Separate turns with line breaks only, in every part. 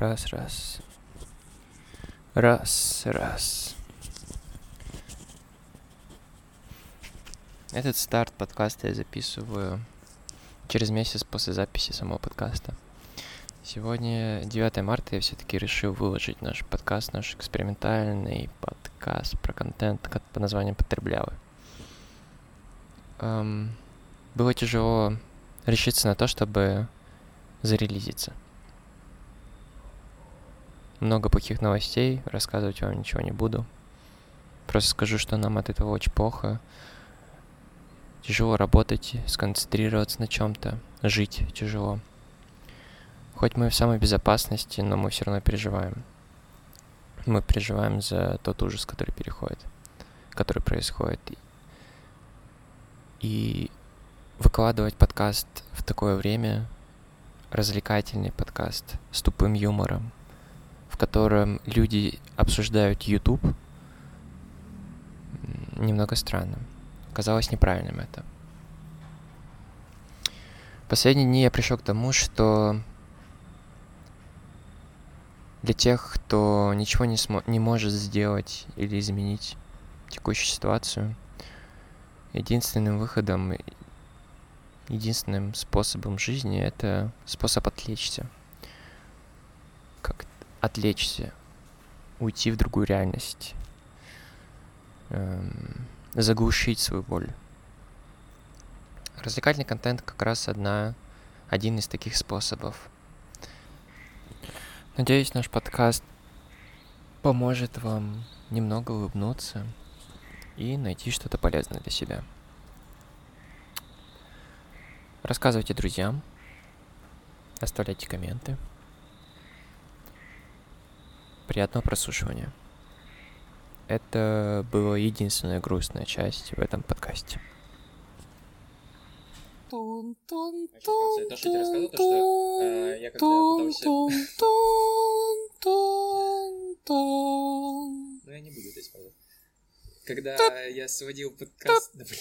Раз, раз. Раз, раз. Этот старт подкаста я записываю через месяц после записи самого подкаста. Сегодня 9 марта я все-таки решил выложить наш подкаст, наш экспериментальный подкаст про контент под названием «Потреблявы». Эм, было тяжело решиться на то, чтобы зарелизиться много плохих новостей, рассказывать вам ничего не буду. Просто скажу, что нам от этого очень плохо. Тяжело работать, сконцентрироваться на чем-то, жить тяжело. Хоть мы в самой безопасности, но мы все равно переживаем. Мы переживаем за тот ужас, который переходит, который происходит. И выкладывать подкаст в такое время, развлекательный подкаст с тупым юмором, котором люди обсуждают YouTube, немного странно. Казалось неправильным это. Последние дни я пришел к тому, что для тех, кто ничего не, смо- не может сделать или изменить текущую ситуацию, единственным выходом, единственным способом жизни это способ отвлечься отвлечься, уйти в другую реальность, эм, заглушить свою боль. Развлекательный контент как раз одна, один из таких способов. Надеюсь, наш подкаст поможет вам немного улыбнуться и найти что-то полезное для себя. Рассказывайте друзьям, оставляйте комменты. Приятного прослушивания. Это была единственная грустная часть в этом подкасте.
Когда. Ну, я не буду это исправлять. Когда я сводил подкаст... Да, блядь,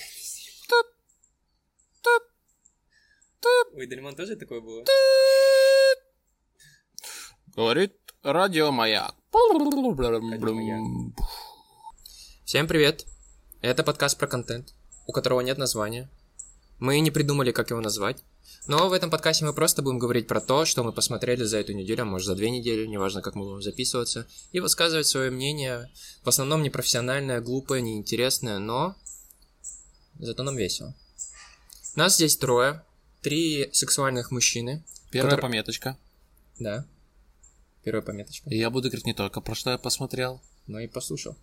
Ой, Дальман тоже такое было?
Говорит радио Маяк.
Всем привет! Это подкаст про контент, у которого нет названия. Мы не придумали, как его назвать. Но в этом подкасте мы просто будем говорить про то, что мы посмотрели за эту неделю, а может за две недели, неважно, как мы будем записываться, и высказывать свое мнение, в основном непрофессиональное, глупое, неинтересное, но зато нам весело. Нас здесь трое, три сексуальных мужчины.
Первая которые... пометочка.
Да. Первая пометочка.
я буду говорить не только про что я посмотрел,
но и послушал.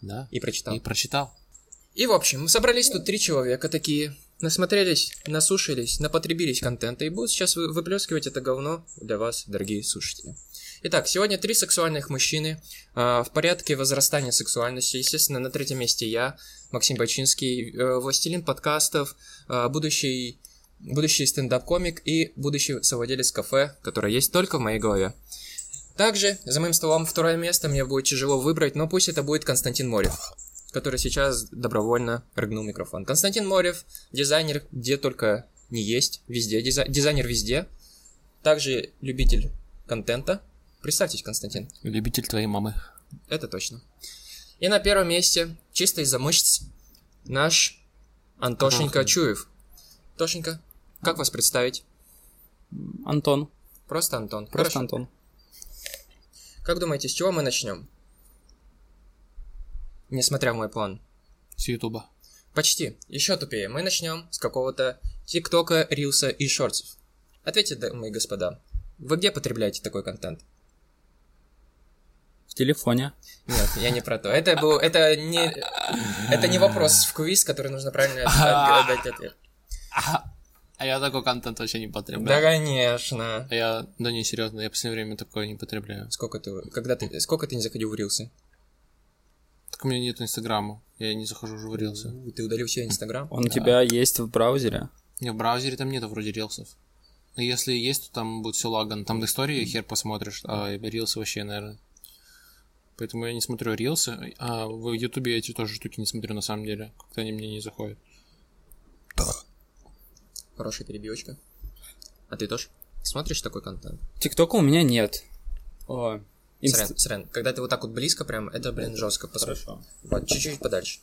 Да.
И прочитал.
И прочитал.
И в общем, мы собрались тут три человека такие, насмотрелись, насушились, напотребились контента и будут сейчас выплескивать это говно для вас, дорогие слушатели. Итак, сегодня три сексуальных мужчины э, в порядке возрастания сексуальности. Естественно, на третьем месте я, Максим Бачинский, э, властелин подкастов, э, будущий будущий стендап-комик и будущий совладелец кафе, которое есть только в моей голове. Также за моим столом второе место мне будет тяжело выбрать, но пусть это будет Константин Морев, который сейчас добровольно рыгнул микрофон. Константин Морев, дизайнер где только не есть, везде, дизай... дизайнер везде. Также любитель контента. Представьтесь, Константин.
Любитель твоей мамы.
Это точно. И на первом месте, чисто из-за мышц, наш Антошенька Антон. Чуев. Тошенька, как вас представить?
Антон.
Просто Антон.
Просто Хорошо. Антон.
Как думаете, с чего мы начнем? Несмотря в мой план.
С Ютуба.
Почти. Еще тупее. Мы начнем с какого-то ТикТока, Рилса и Шортсов. Ответьте, мои господа, вы где потребляете такой контент?
В телефоне.
Нет, я не про то. Это был, это не, это не вопрос в квиз, который нужно правильно отдать ответ.
А я такой контент вообще не потребляю.
Да, конечно.
А я, да не, серьезно, я в последнее время такое не потребляю.
Сколько ты, когда ты, сколько ты не заходил в Рилсы?
Так у меня нет Инстаграма, я не захожу уже в Рилсы.
Ты удалил все Инстаграм?
Он у тебя есть в браузере?
Не, в браузере там нету вроде Рилсов. Но если есть, то там будет все лаган. Там до истории хер посмотришь, а Рилсы вообще, наверное. Поэтому я не смотрю Рилсы, а в Ютубе я эти тоже штуки не смотрю на самом деле. Как-то они мне не заходят.
Да. Хорошая перебивочка. А ты тоже смотришь такой контент?
Тиктока у меня нет. О, инст-
срен. Когда ты вот так вот близко прям, это, блин, жестко. Посмотри.
Хорошо.
Вот, чуть-чуть подальше.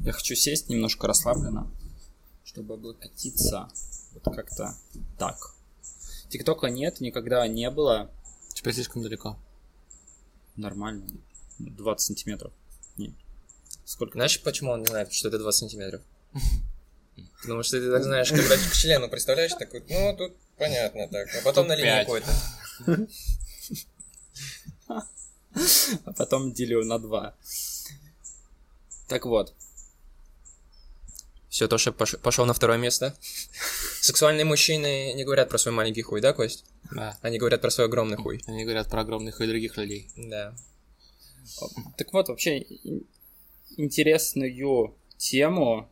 Я хочу сесть немножко расслабленно, чтобы облокотиться вот как-то так. Тиктока нет, никогда не было.
Теперь слишком далеко.
Нормально. 20 сантиметров. Не. Сколько?
Знаешь, почему он не знает, что это 20 сантиметров? Потому что ты так знаешь, когда к члену представляешь, такой, ну, тут понятно так. А потом на линии какой-то.
А потом делю на 2. Так вот.
Все, Тоша пош- пошел на второе место. Сексуальные мужчины не говорят про свой маленький хуй, да, Кость?
Да.
Они говорят про свой огромный хуй.
Они говорят про огромных и других людей.
Да.
Так вот, вообще ин- интересную тему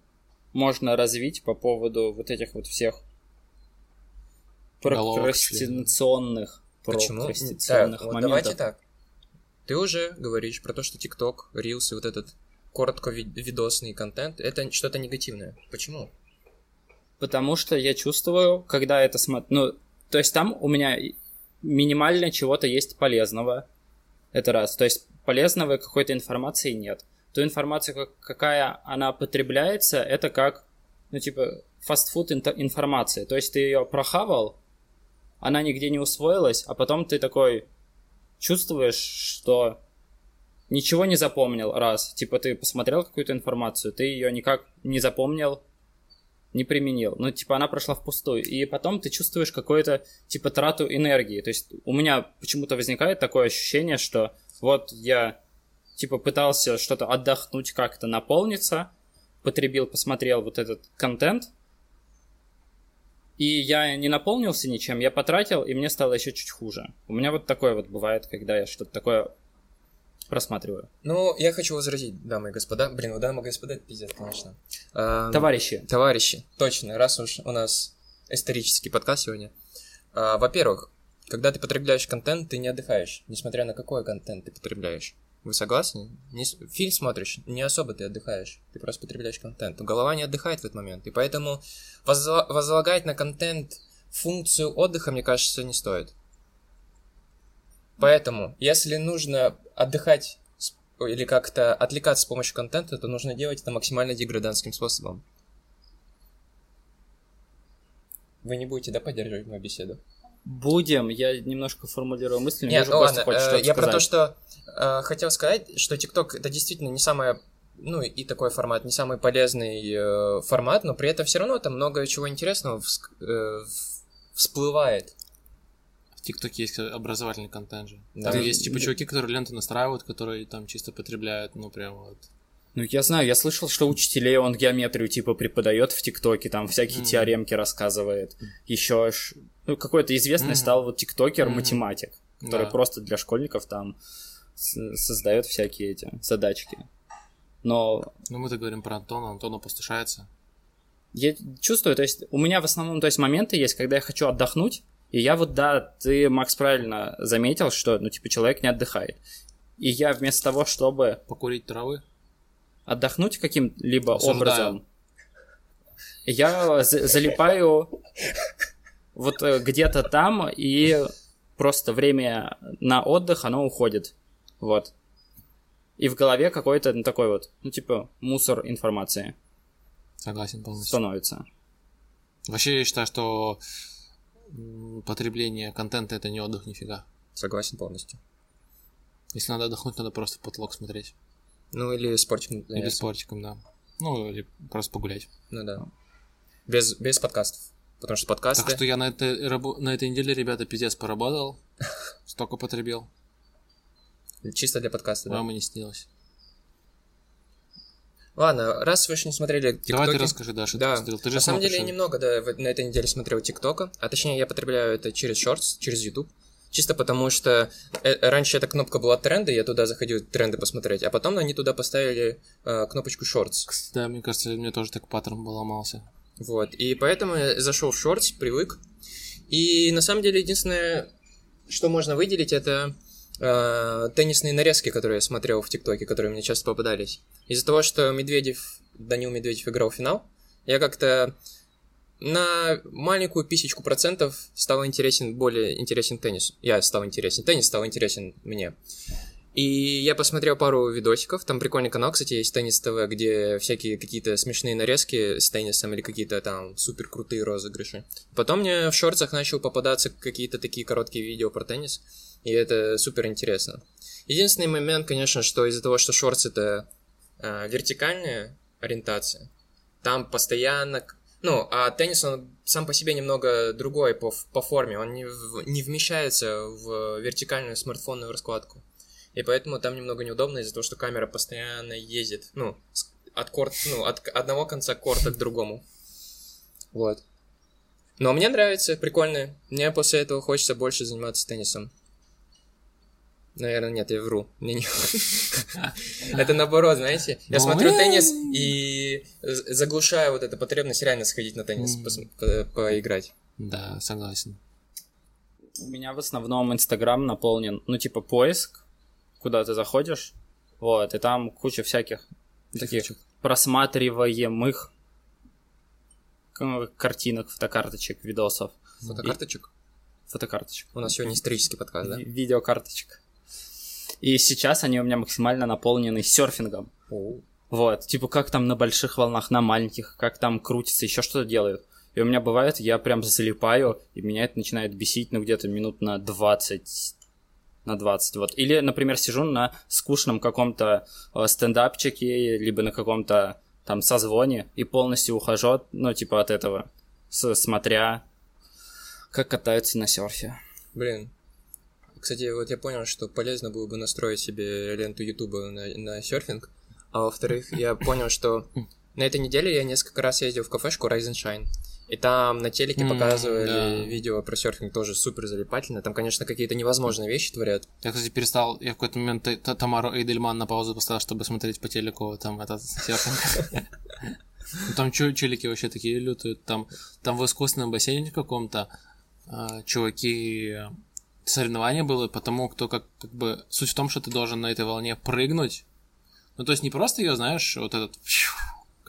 можно развить по поводу вот этих вот всех
Головок
прокрастинационных
Почему?
прокрастинационных
Так, вот
моментов.
давайте так. Ты уже говоришь про то, что ТикТок, Reels и вот этот коротко ви- видосный контент, это что-то негативное. Почему?
Потому что я чувствую, когда это смотрю... Ну, то есть там у меня минимально чего-то есть полезного. Это раз. То есть полезного какой-то информации нет. Ту информацию, как- какая она потребляется, это как, ну, типа, фастфуд информация. То есть ты ее прохавал, она нигде не усвоилась, а потом ты такой чувствуешь, что ничего не запомнил раз. Типа ты посмотрел какую-то информацию, ты ее никак не запомнил, не применил. Ну, типа, она прошла впустую. И потом ты чувствуешь какую-то, типа, трату энергии. То есть у меня почему-то возникает такое ощущение, что вот я, типа, пытался что-то отдохнуть, как-то наполниться, потребил, посмотрел вот этот контент, и я не наполнился ничем, я потратил, и мне стало еще чуть хуже. У меня вот такое вот бывает, когда я что-то такое просматриваю.
Ну, я хочу возразить, дамы и господа. Блин, ну дамы и господа, это пиздец, конечно. А,
Товарищи,
Товарищи, точно, раз уж у нас исторический подкаст сегодня. А, во-первых, когда ты потребляешь контент, ты не отдыхаешь, несмотря на какой контент ты потребляешь. Вы согласны? Не фильм смотришь, не особо ты отдыхаешь, ты просто потребляешь контент. Голова не отдыхает в этот момент, и поэтому возла- возлагать на контент функцию отдыха, мне кажется, не стоит. Поэтому, если нужно отдыхать или как-то отвлекаться с помощью контента, то нужно делать это максимально деградантским способом. Вы не будете, да, поддерживать мою беседу?
Будем, я немножко формулирую мысли,
Нет, ну ладно,
хочет
э,
что-то
я про то,
сказать.
что э, хотел сказать, что ТикТок это действительно не самое, ну и такой формат, не самый полезный э, формат, но при этом все равно там много чего интересного вск- э, всплывает.
В ТикТоке есть образовательный контент же.
Да.
Там есть типа чуваки, которые ленты настраивают, которые там чисто потребляют, ну прям вот.
Ну, я знаю, я слышал, что учителей он геометрию типа преподает в ТикТоке, там всякие
Мгм.
теоремки рассказывает. Еще ну, какой-то известный
Мгм.
стал вот тиктокер,
Мгм.
математик, который
Да.
просто для школьников там создает всякие эти задачки. Но
Ну мы-то говорим про Антона, Антон опустошается.
я чувствую, то есть у меня в основном, то есть моменты есть, когда я хочу отдохнуть, и я вот, да, ты, Макс, правильно заметил, что, ну, типа, человек не отдыхает. И я вместо того, чтобы
Покурить травы.
отдохнуть каким-либо образом, я за- залипаю вот э, где-то там, и просто время на отдых, оно уходит. Вот. И в голове какой-то ну, такой вот, ну, типа, мусор информации
Согласен полностью.
становится.
Вообще я считаю, что потребление контента это не отдых нифига.
Согласен полностью.
Если надо отдохнуть, надо просто в потолок смотреть.
Ну или спортиком
Или
заняться.
спортиком, да. Ну, или просто погулять.
Ну да. Без, без подкастов. Потому что подкасты...
Так что я на этой, рабо- на этой неделе, ребята, пиздец поработал. Столько потребил.
Чисто для подкаста, да?
Вам и не снилось.
Ладно, раз вы еще не смотрели ТикТоки...
Давай ты расскажи, Даша,
Да,
ты. Ты же
на самом деле я немного да, на этой неделе смотрел ТикТока, а точнее я потребляю это через Shorts, через YouTube. Чисто потому что э, раньше эта кнопка была тренды, я туда заходил тренды посмотреть, а потом они туда поставили э, кнопочку Shorts.
Да, мне кажется, мне тоже так паттерн поломался.
Вот, и поэтому я зашел в Shorts, привык. И на самом деле единственное, что можно выделить, это э, теннисные нарезки, которые я смотрел в ТикТоке, которые мне часто попадались. Из-за того, что Медведев, Данил Медведев играл в финал, я как-то на маленькую писечку процентов стал интересен, более интересен теннис. Я стал интересен. Теннис стал интересен мне. И я посмотрел пару видосиков, там прикольный канал, кстати, есть Теннис ТВ, где всякие какие-то смешные нарезки с теннисом или какие-то там супер крутые розыгрыши. Потом мне в шорцах начал попадаться какие-то такие короткие видео про теннис, и это супер интересно. Единственный момент, конечно, что из-за того, что шорты это э, вертикальная ориентация, там постоянно ну, а теннис, он сам по себе немного другой по, по форме, он не, в- не вмещается в вертикальную смартфонную раскладку. И поэтому там немного неудобно из-за того, что камера постоянно ездит, ну, от, корт, ну, от одного конца корта к другому. Вот. Но мне нравится, прикольно. Мне после этого хочется больше заниматься теннисом. Наверное, нет, я вру. Мне не... Это наоборот, знаете. Я
Ну,
смотрю теннис и заглушаю вот эту потребность реально сходить на теннис, по- поиграть.
Да, согласен.
У меня в основном Инстаграм наполнен, ну, типа, поиск, куда ты заходишь, вот, и там куча всяких таких просматриваемых к- картинок, фотокарточек, видосов,
Фотокарточек?
фотокарточек,
У нас сегодня исторический подкаст, да?
ви- видеокарточек. И сейчас они у меня максимально наполнены серфингом. Вот, типа, как там на больших волнах, на маленьких, как там крутится, еще что-то делают. И у меня бывает, я прям залипаю, и меня это начинает бесить, ну, где-то минут на 20, на 20, вот. Или, например, сижу на скучном каком-то э, стендапчике, либо на каком-то там созвоне, и полностью ухожу, от, ну, типа, от этого, с- смотря, как катаются на серфе.
Блин. Кстати, вот я понял, что полезно было бы настроить себе ленту Ютуба на, на серфинг. А во-вторых, я понял, что на этой неделе я несколько раз ездил в кафешку Rise and Shine. И там на телеке
М,
показывали
да.
видео про серфинг тоже супер залипательно. Там, конечно, какие-то невозможные вещи творят.
Я, кстати, перестал, я в какой-то момент Тамару Эйдельман на паузу поставил, чтобы смотреть по телеку там этот серфинг. Ну, Там челики вообще такие лютые. Там, там в искусственном бассейне каком-то а, чуваки э, соревнование было по тому, кто как, как бы... Суть в том, что ты должен на этой волне прыгнуть. Ну, то есть не просто ее, знаешь, вот этот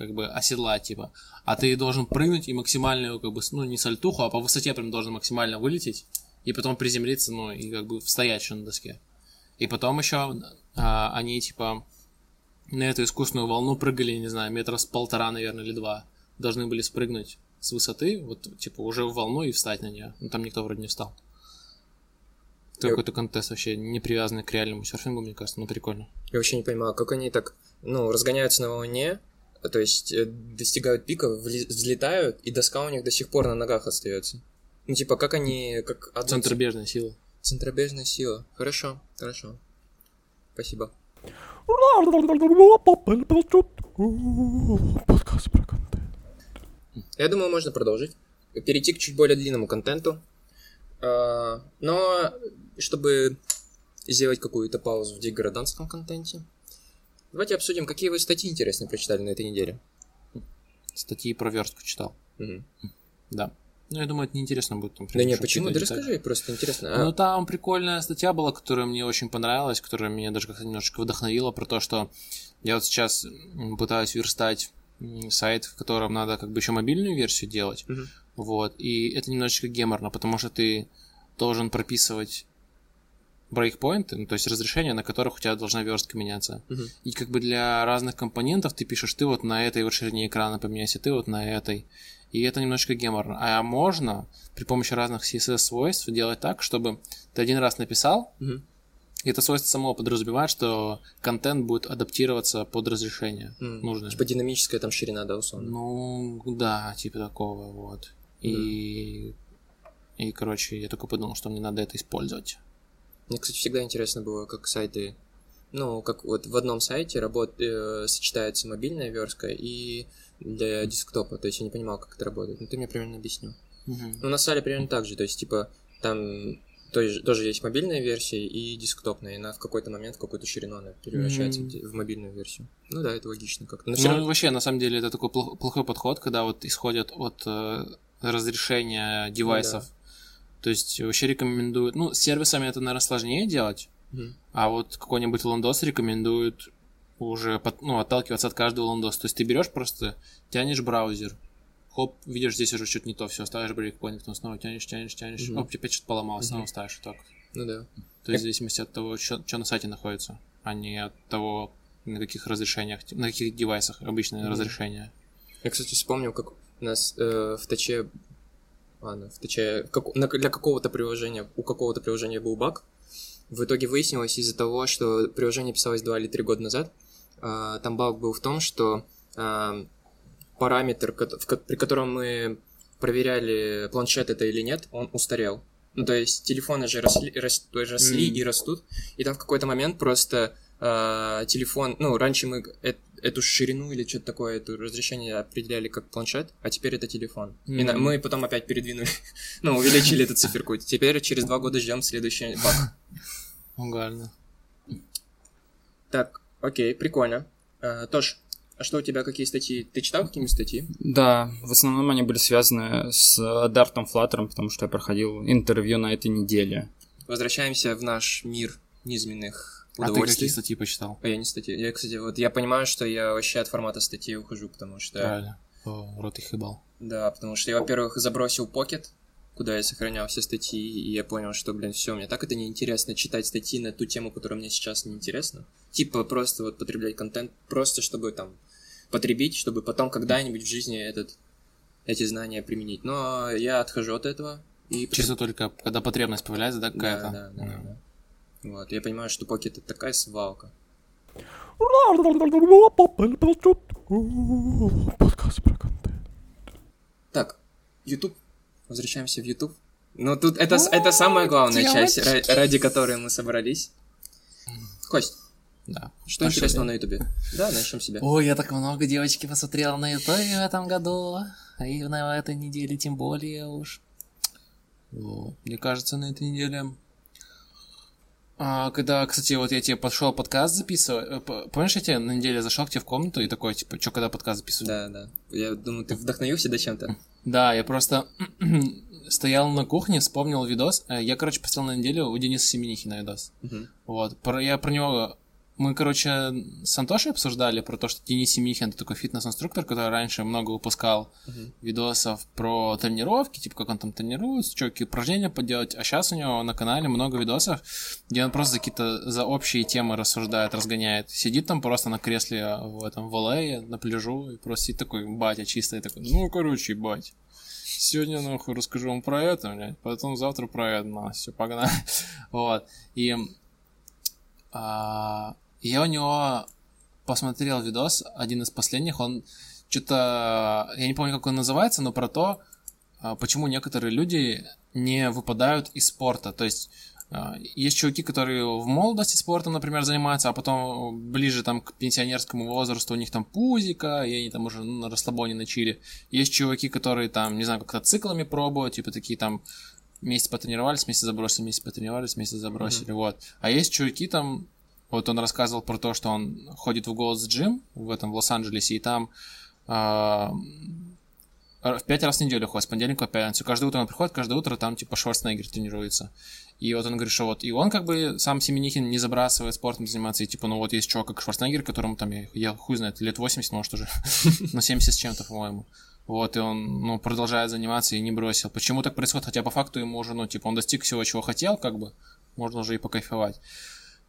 как бы оседлать, типа, а ты должен прыгнуть и максимально его, как бы, ну, не сальтуху, а по высоте прям должен максимально вылететь, и потом приземлиться, ну, и как бы стоять еще на доске. И потом еще а, они, типа, на эту искусственную волну прыгали, не знаю, метра с полтора, наверное, или два. Должны были спрыгнуть с высоты, вот, типа, уже в волну и встать на нее. Ну, там никто вроде не встал.
Я-
какой-то контест вообще не привязанный к реальному серфингу, мне кажется, ну, прикольно.
Я вообще не понимаю, как они так, ну, разгоняются на волне, то есть э, достигают пика, взлетают, и доска у них до сих пор на ногах остается. Ну, типа, как они, как одно
Центробежная сила.
Центробежная сила. Хорошо, хорошо. Спасибо.
Подкаст про контент.
Я думаю, можно продолжить. Перейти к чуть более длинному контенту. А, Но чтобы сделать какую-то паузу в деграданском контенте, давайте обсудим, какие вы статьи интересные прочитали на этой неделе.
Статьи про верстку читал.
Мгм.
Да. Ну, я думаю, это неинтересно будет. Там,
Да
что-то
почему? Да
детали.
расскажи, просто интересно. А,
Ну, там прикольная статья была, которая мне очень понравилась, которая меня даже как-то немножечко вдохновила про то, что я вот сейчас пытаюсь верстать сайт, в котором надо как бы еще мобильную версию делать.
Мгм.
Вот. И это немножечко геморно, потому что ты должен прописывать брейкпоинты, ну, то есть разрешения, на которых у тебя должна верстка меняться.
Мгм.
И как бы для разных компонентов ты пишешь, ты вот на этой вот ширине экрана поменяйся, ты вот на этой. И это немножечко геморно. А можно при помощи разных CSS-свойств делать так, чтобы ты один раз написал,
Мгм.
и это свойство само подразумевает, что контент будет адаптироваться под разрешение
М,
нужное.
Типа динамическая там ширина, да, условно.
Ну, да, типа такого, вот. И, и, короче, я только подумал, что мне надо это использовать.
Мне, кстати, всегда интересно было, как сайты, ну, как вот в одном сайте работ, э, сочетается мобильная верстка и для десктопа. То есть я не понимал, как это работает. Ну, ты мне примерно объяснил. Ну, на сайте примерно так же. То есть, типа, там тоже, тоже есть мобильная версия и десктопная. И она в какой-то момент, в какую-то ширину она превращается
Мгм.
в мобильную версию. Ну да, это логично как-то. Но
Ну,
равно-
вообще, на самом деле, это такой плох- плохой подход, когда вот исходят от э, разрешения девайсов. То есть вообще рекомендуют... Ну, с сервисами это, наверное, сложнее делать,
Мгм.
а вот какой-нибудь лондос рекомендует уже под- ну, отталкиваться от каждого лондоса. То есть ты берешь просто, тянешь браузер, хоп, видишь, здесь уже что-то не то, все, ставишь брейкпоинт, потом снова тянешь, тянешь, тянешь,
Мгм.
оп, опять что-то поломалось, снова
Мгм.
ставишь так.
Ну да.
То есть в зависимости от того, что на сайте находится, а не от того, на каких разрешениях, на каких девайсах обычное
Мгм.
разрешение.
Я, кстати, вспомнил, как у нас э, в Таче... Ладно, в Таче... как- на- для какого-то приложения, у какого-то приложения был баг. В итоге выяснилось из-за того, что приложение писалось 2 или 3 года назад, а, там баг был в том, что а, параметр, при котором мы проверяли, планшет это или нет, он устарел. Ну, то есть телефоны же росли, рос- росли
Мгм.
и растут, и там в какой-то момент просто а, телефон, ну, раньше мы э- эту ширину или что-то такое, это разрешение определяли как планшет, а теперь это телефон. И на- мы потом опять передвинули, ну, увеличили эту циферку. Теперь через два года ждем следующий баг.
Угально.
Так, окей, прикольно. А, Тош, а что у тебя, какие статьи? Ты читал какие-нибудь статьи?
Да, в основном они были связаны с Дартом Флаттером, потому что я проходил интервью на этой неделе.
Возвращаемся в наш мир низменных
А ты какие статьи почитал?
А я не статьи. Я, кстати, вот я понимаю, что я вообще от формата статьи ухожу, потому что...
Правильно. О, рот их ебал.
Да, потому что я, во-первых, забросил покет, куда я сохранял все статьи, и я понял, что, блин, все, мне так это неинтересно читать статьи на ту тему, которая мне сейчас неинтересна. Типа просто вот потреблять контент, просто чтобы там потребить, чтобы потом когда-нибудь в жизни этот, эти знания применить. Но я отхожу от этого. И
Чисто только когда потребность появляется, да,
да,
какая-то?
да, да, да, да. Вот, я понимаю, что покет это такая свалка.
Подкаст про контент.
Так, YouTube. Возвращаемся в YouTube. Ну, тут это, с- это самая главная часть, ра- ради которой мы собрались. Кость,
Да.
что
Пошли.
интересного на Ютубе? Да, начнем себя.
Ой, я так много девочки посмотрел на ютубе в этом году. И на этой неделе тем более уж. Вот. Мне кажется, на этой неделе... А, когда, кстати, вот я тебе пошел подкаст записывать, э, помнишь, я тебе на неделе зашел к тебе в комнату и такой, типа, что, когда подкаст записывать?
Да, да. Я думаю, ты вдохновился до чем-то.
Да, я просто стоял на кухне, вспомнил видос. Э, Я, короче, посмотрел на неделю у Дениса Семенихина видос.
Мгм.
Вот, про, я про него... Мы, короче, с Антошей обсуждали про то, что Денис Семихин это такой фитнес-инструктор, который раньше много выпускал
Мгм.
видосов про тренировки, типа как он там тренируется, что, какие упражнения поделать. А сейчас у него на канале много видосов, где он просто за какие-то за общие темы рассуждает, разгоняет. Сидит там просто на кресле в этом в LA, на пляжу, и просто сидит такой батя чистый, такой, ну, короче, бать. Сегодня, нахуй, расскажу вам про это, блядь, потом завтра про это, на, все, погнали. Вот. И а, я у него посмотрел видос, один из последних, он что-то, я не помню, как он называется, но про то, а, почему некоторые люди не выпадают из спорта. То есть а, есть чуваки, которые в молодости спортом, например, занимаются, а потом ближе там к пенсионерскому возрасту у них там пузика, и они там уже ну, на расслабоне на чили. Есть чуваки, которые там, не знаю, как-то циклами пробуют, типа такие там месяц потренировались, месяц забросили, месяц потренировались, месяц забросили, вот. А есть чуваки там, вот он рассказывал про то, что он ходит в Gold's Gym в этом в Лос-Анджелесе, и там а, в пять раз в неделю ходит, с понедельника по пятницу. Каждое утро он приходит, каждое утро там типа Шварценеггер тренируется. И вот он говорит, что вот и он как бы сам Семенихин не забрасывает спортом заниматься, и типа, ну вот есть чувак как Шварценеггер, которому там, я, я хуй знает, лет 80, может уже, ну 70 с чем-то, по-моему. Вот, и он, ну, продолжает заниматься и не бросил. Почему так происходит? Хотя по факту ему уже, ну, типа, он достиг всего, чего хотел, как бы, можно уже и покайфовать.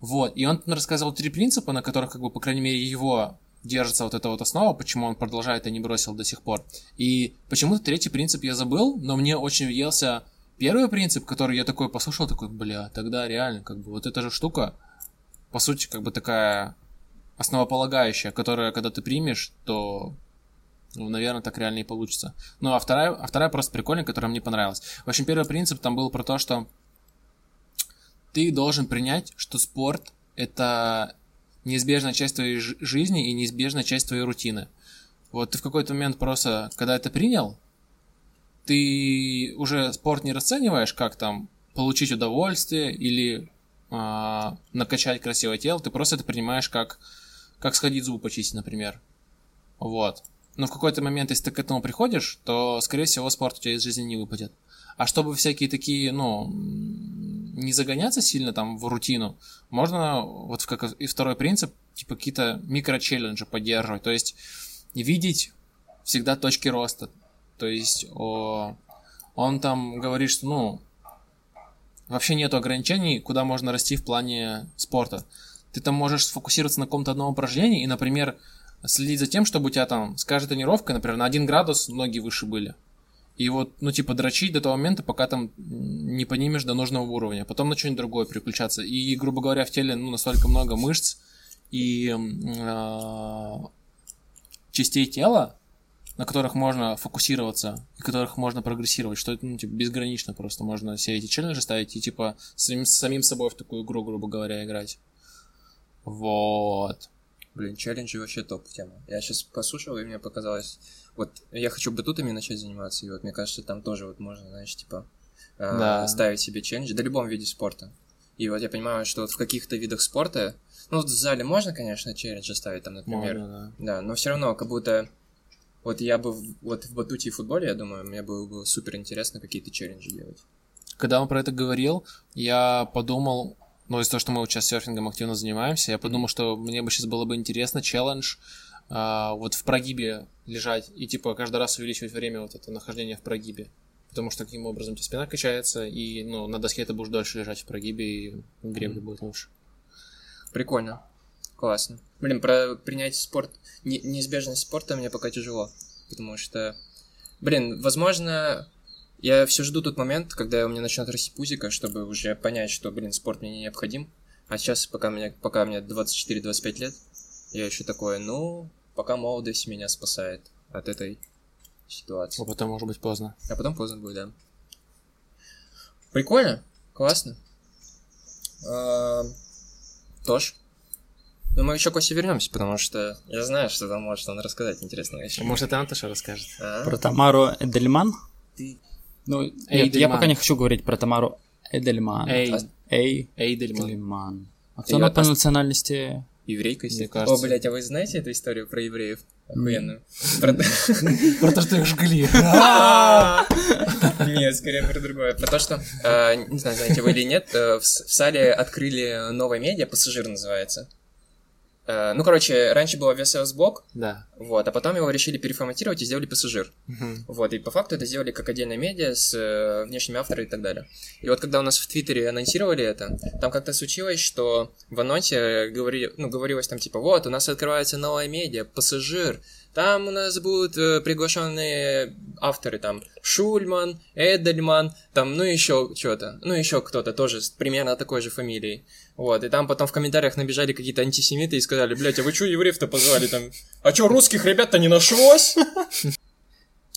Вот, и он рассказывал три принципа, на которых, как бы, по крайней мере, его держится вот эта вот основа, почему он продолжает и не бросил до сих пор. И почему-то третий принцип я забыл, но мне очень въелся первый принцип, который я такой послушал, такой, бля, тогда реально, как бы, вот эта же штука, по сути, как бы такая основополагающая, которая, когда ты примешь, то, ну, наверное, так реально и получится. Ну, а вторая, а вторая просто прикольная, которая мне понравилась. В общем, первый принцип там был про то, что ты должен принять, что спорт — это неизбежная часть твоей жи- жизни и неизбежная часть твоей рутины. Вот ты в какой-то момент просто, когда это принял, ты уже спорт не расцениваешь как там получить удовольствие или а, накачать красивое тело, ты просто это принимаешь как, как сходить зубы почистить, например. Вот. Но в какой-то момент, если ты к этому приходишь, то, скорее всего, спорт у тебя из жизни не выпадет. А чтобы всякие такие, ну, не загоняться сильно там в рутину, можно, вот как и второй принцип, типа какие-то микро-челленджи поддерживать. То есть видеть всегда точки роста. То есть о, он там говорит, что, ну, вообще нету ограничений, куда можно расти в плане спорта. Ты там можешь сфокусироваться на каком-то одном упражнении и, например, следить за тем, чтобы у тебя там с каждой тренировкой, например, на один градус ноги выше были. И вот, ну, типа, дрочить до того момента, пока там не поднимешь до нужного уровня. Потом на что-нибудь другое переключаться. И, грубо говоря, в теле, ну, настолько много мышц и э, частей тела, на которых можно фокусироваться и которых можно прогрессировать, что это, ну, типа, безгранично просто. Можно себе эти челленджи ставить и, типа, с самим, самим собой в такую игру, грубо говоря, играть. Вот.
Блин, челленджи вообще топ тема. Я сейчас послушал, и мне показалось... Вот я хочу батутами начать заниматься, и вот мне кажется, там тоже вот можно, знаешь, типа э,
Да.
ставить себе челленджи, да любом виде спорта. И вот я понимаю, что вот в каких-то видах спорта, ну вот в зале можно, конечно, челленджи ставить, там, например,
Можно, да.
Да, но все равно, как будто вот я бы вот в батуте и футболе, я думаю, мне было бы супер интересно какие-то челленджи делать.
Когда он про это говорил, я подумал, ну, из-за того, что мы вот сейчас серфингом активно занимаемся, я подумал, что мне бы сейчас было бы интересно челлендж а, вот в прогибе лежать и, типа, каждый раз увеличивать время вот это нахождения в прогибе. Потому что таким образом у тебя спина качается, и, ну, на доске ты будешь дольше лежать в прогибе, и гребли будет лучше.
Прикольно. Классно. Блин, про принять спорт, не- неизбежность спорта мне пока тяжело. Потому что, блин, возможно, я все жду тот момент, когда у меня начнет расти пузико, чтобы уже понять, что, блин, спорт мне не необходим. А сейчас, пока мне, пока мне 24-25 лет, я еще такое, ну, пока молодость меня спасает от этой ситуации.
А потом может быть поздно.
А потом поздно будет, да. Прикольно, классно. А, Тош. Ну, мы еще к Осе вернемся, потому что я знаю, что там может он рассказать интересного еще.
Может, это Антоша расскажет?
А?
Про Тамару Эдельман?
Ты-
Ну, нет, я
Эйдельман.
пока не хочу говорить про Тамару Эдельман.
Эй,
Эй,
Эйдельман.
Эдельман. А кто она по
ост-
национальности?
Еврейка,
Мне
если.
кажется.
О, блядь, а вы знаете эту историю про евреев? Охуенную. Про-
то, что их жгли.
Нет, скорее про другое. Про то, что, э, не знаю, знаете вы или нет, э, в сале открыли новое медиа, пассажир называется. Э, Ну, короче, раньше было VSS блок,
Да.
вот, а потом его решили переформатировать и сделали пассажир.
Мгм.
Вот, и по факту это сделали как отдельное медиа с э, внешними авторами и так далее. И вот когда у нас в Твиттере анонсировали это, там как-то случилось, что в анонсе говори, ну, говорилось там типа, вот, у нас открывается новое медиа, пассажир, там у нас будут э, приглашенные авторы, там, Шульман, Эдельман, там, ну, еще что-то, ну, еще кто-то тоже с примерно такой же фамилией. Вот, и там потом в комментариях набежали какие-то антисемиты и сказали, блядь, а вы что евреев-то позвали там? А что, русских ребят-то не нашлось?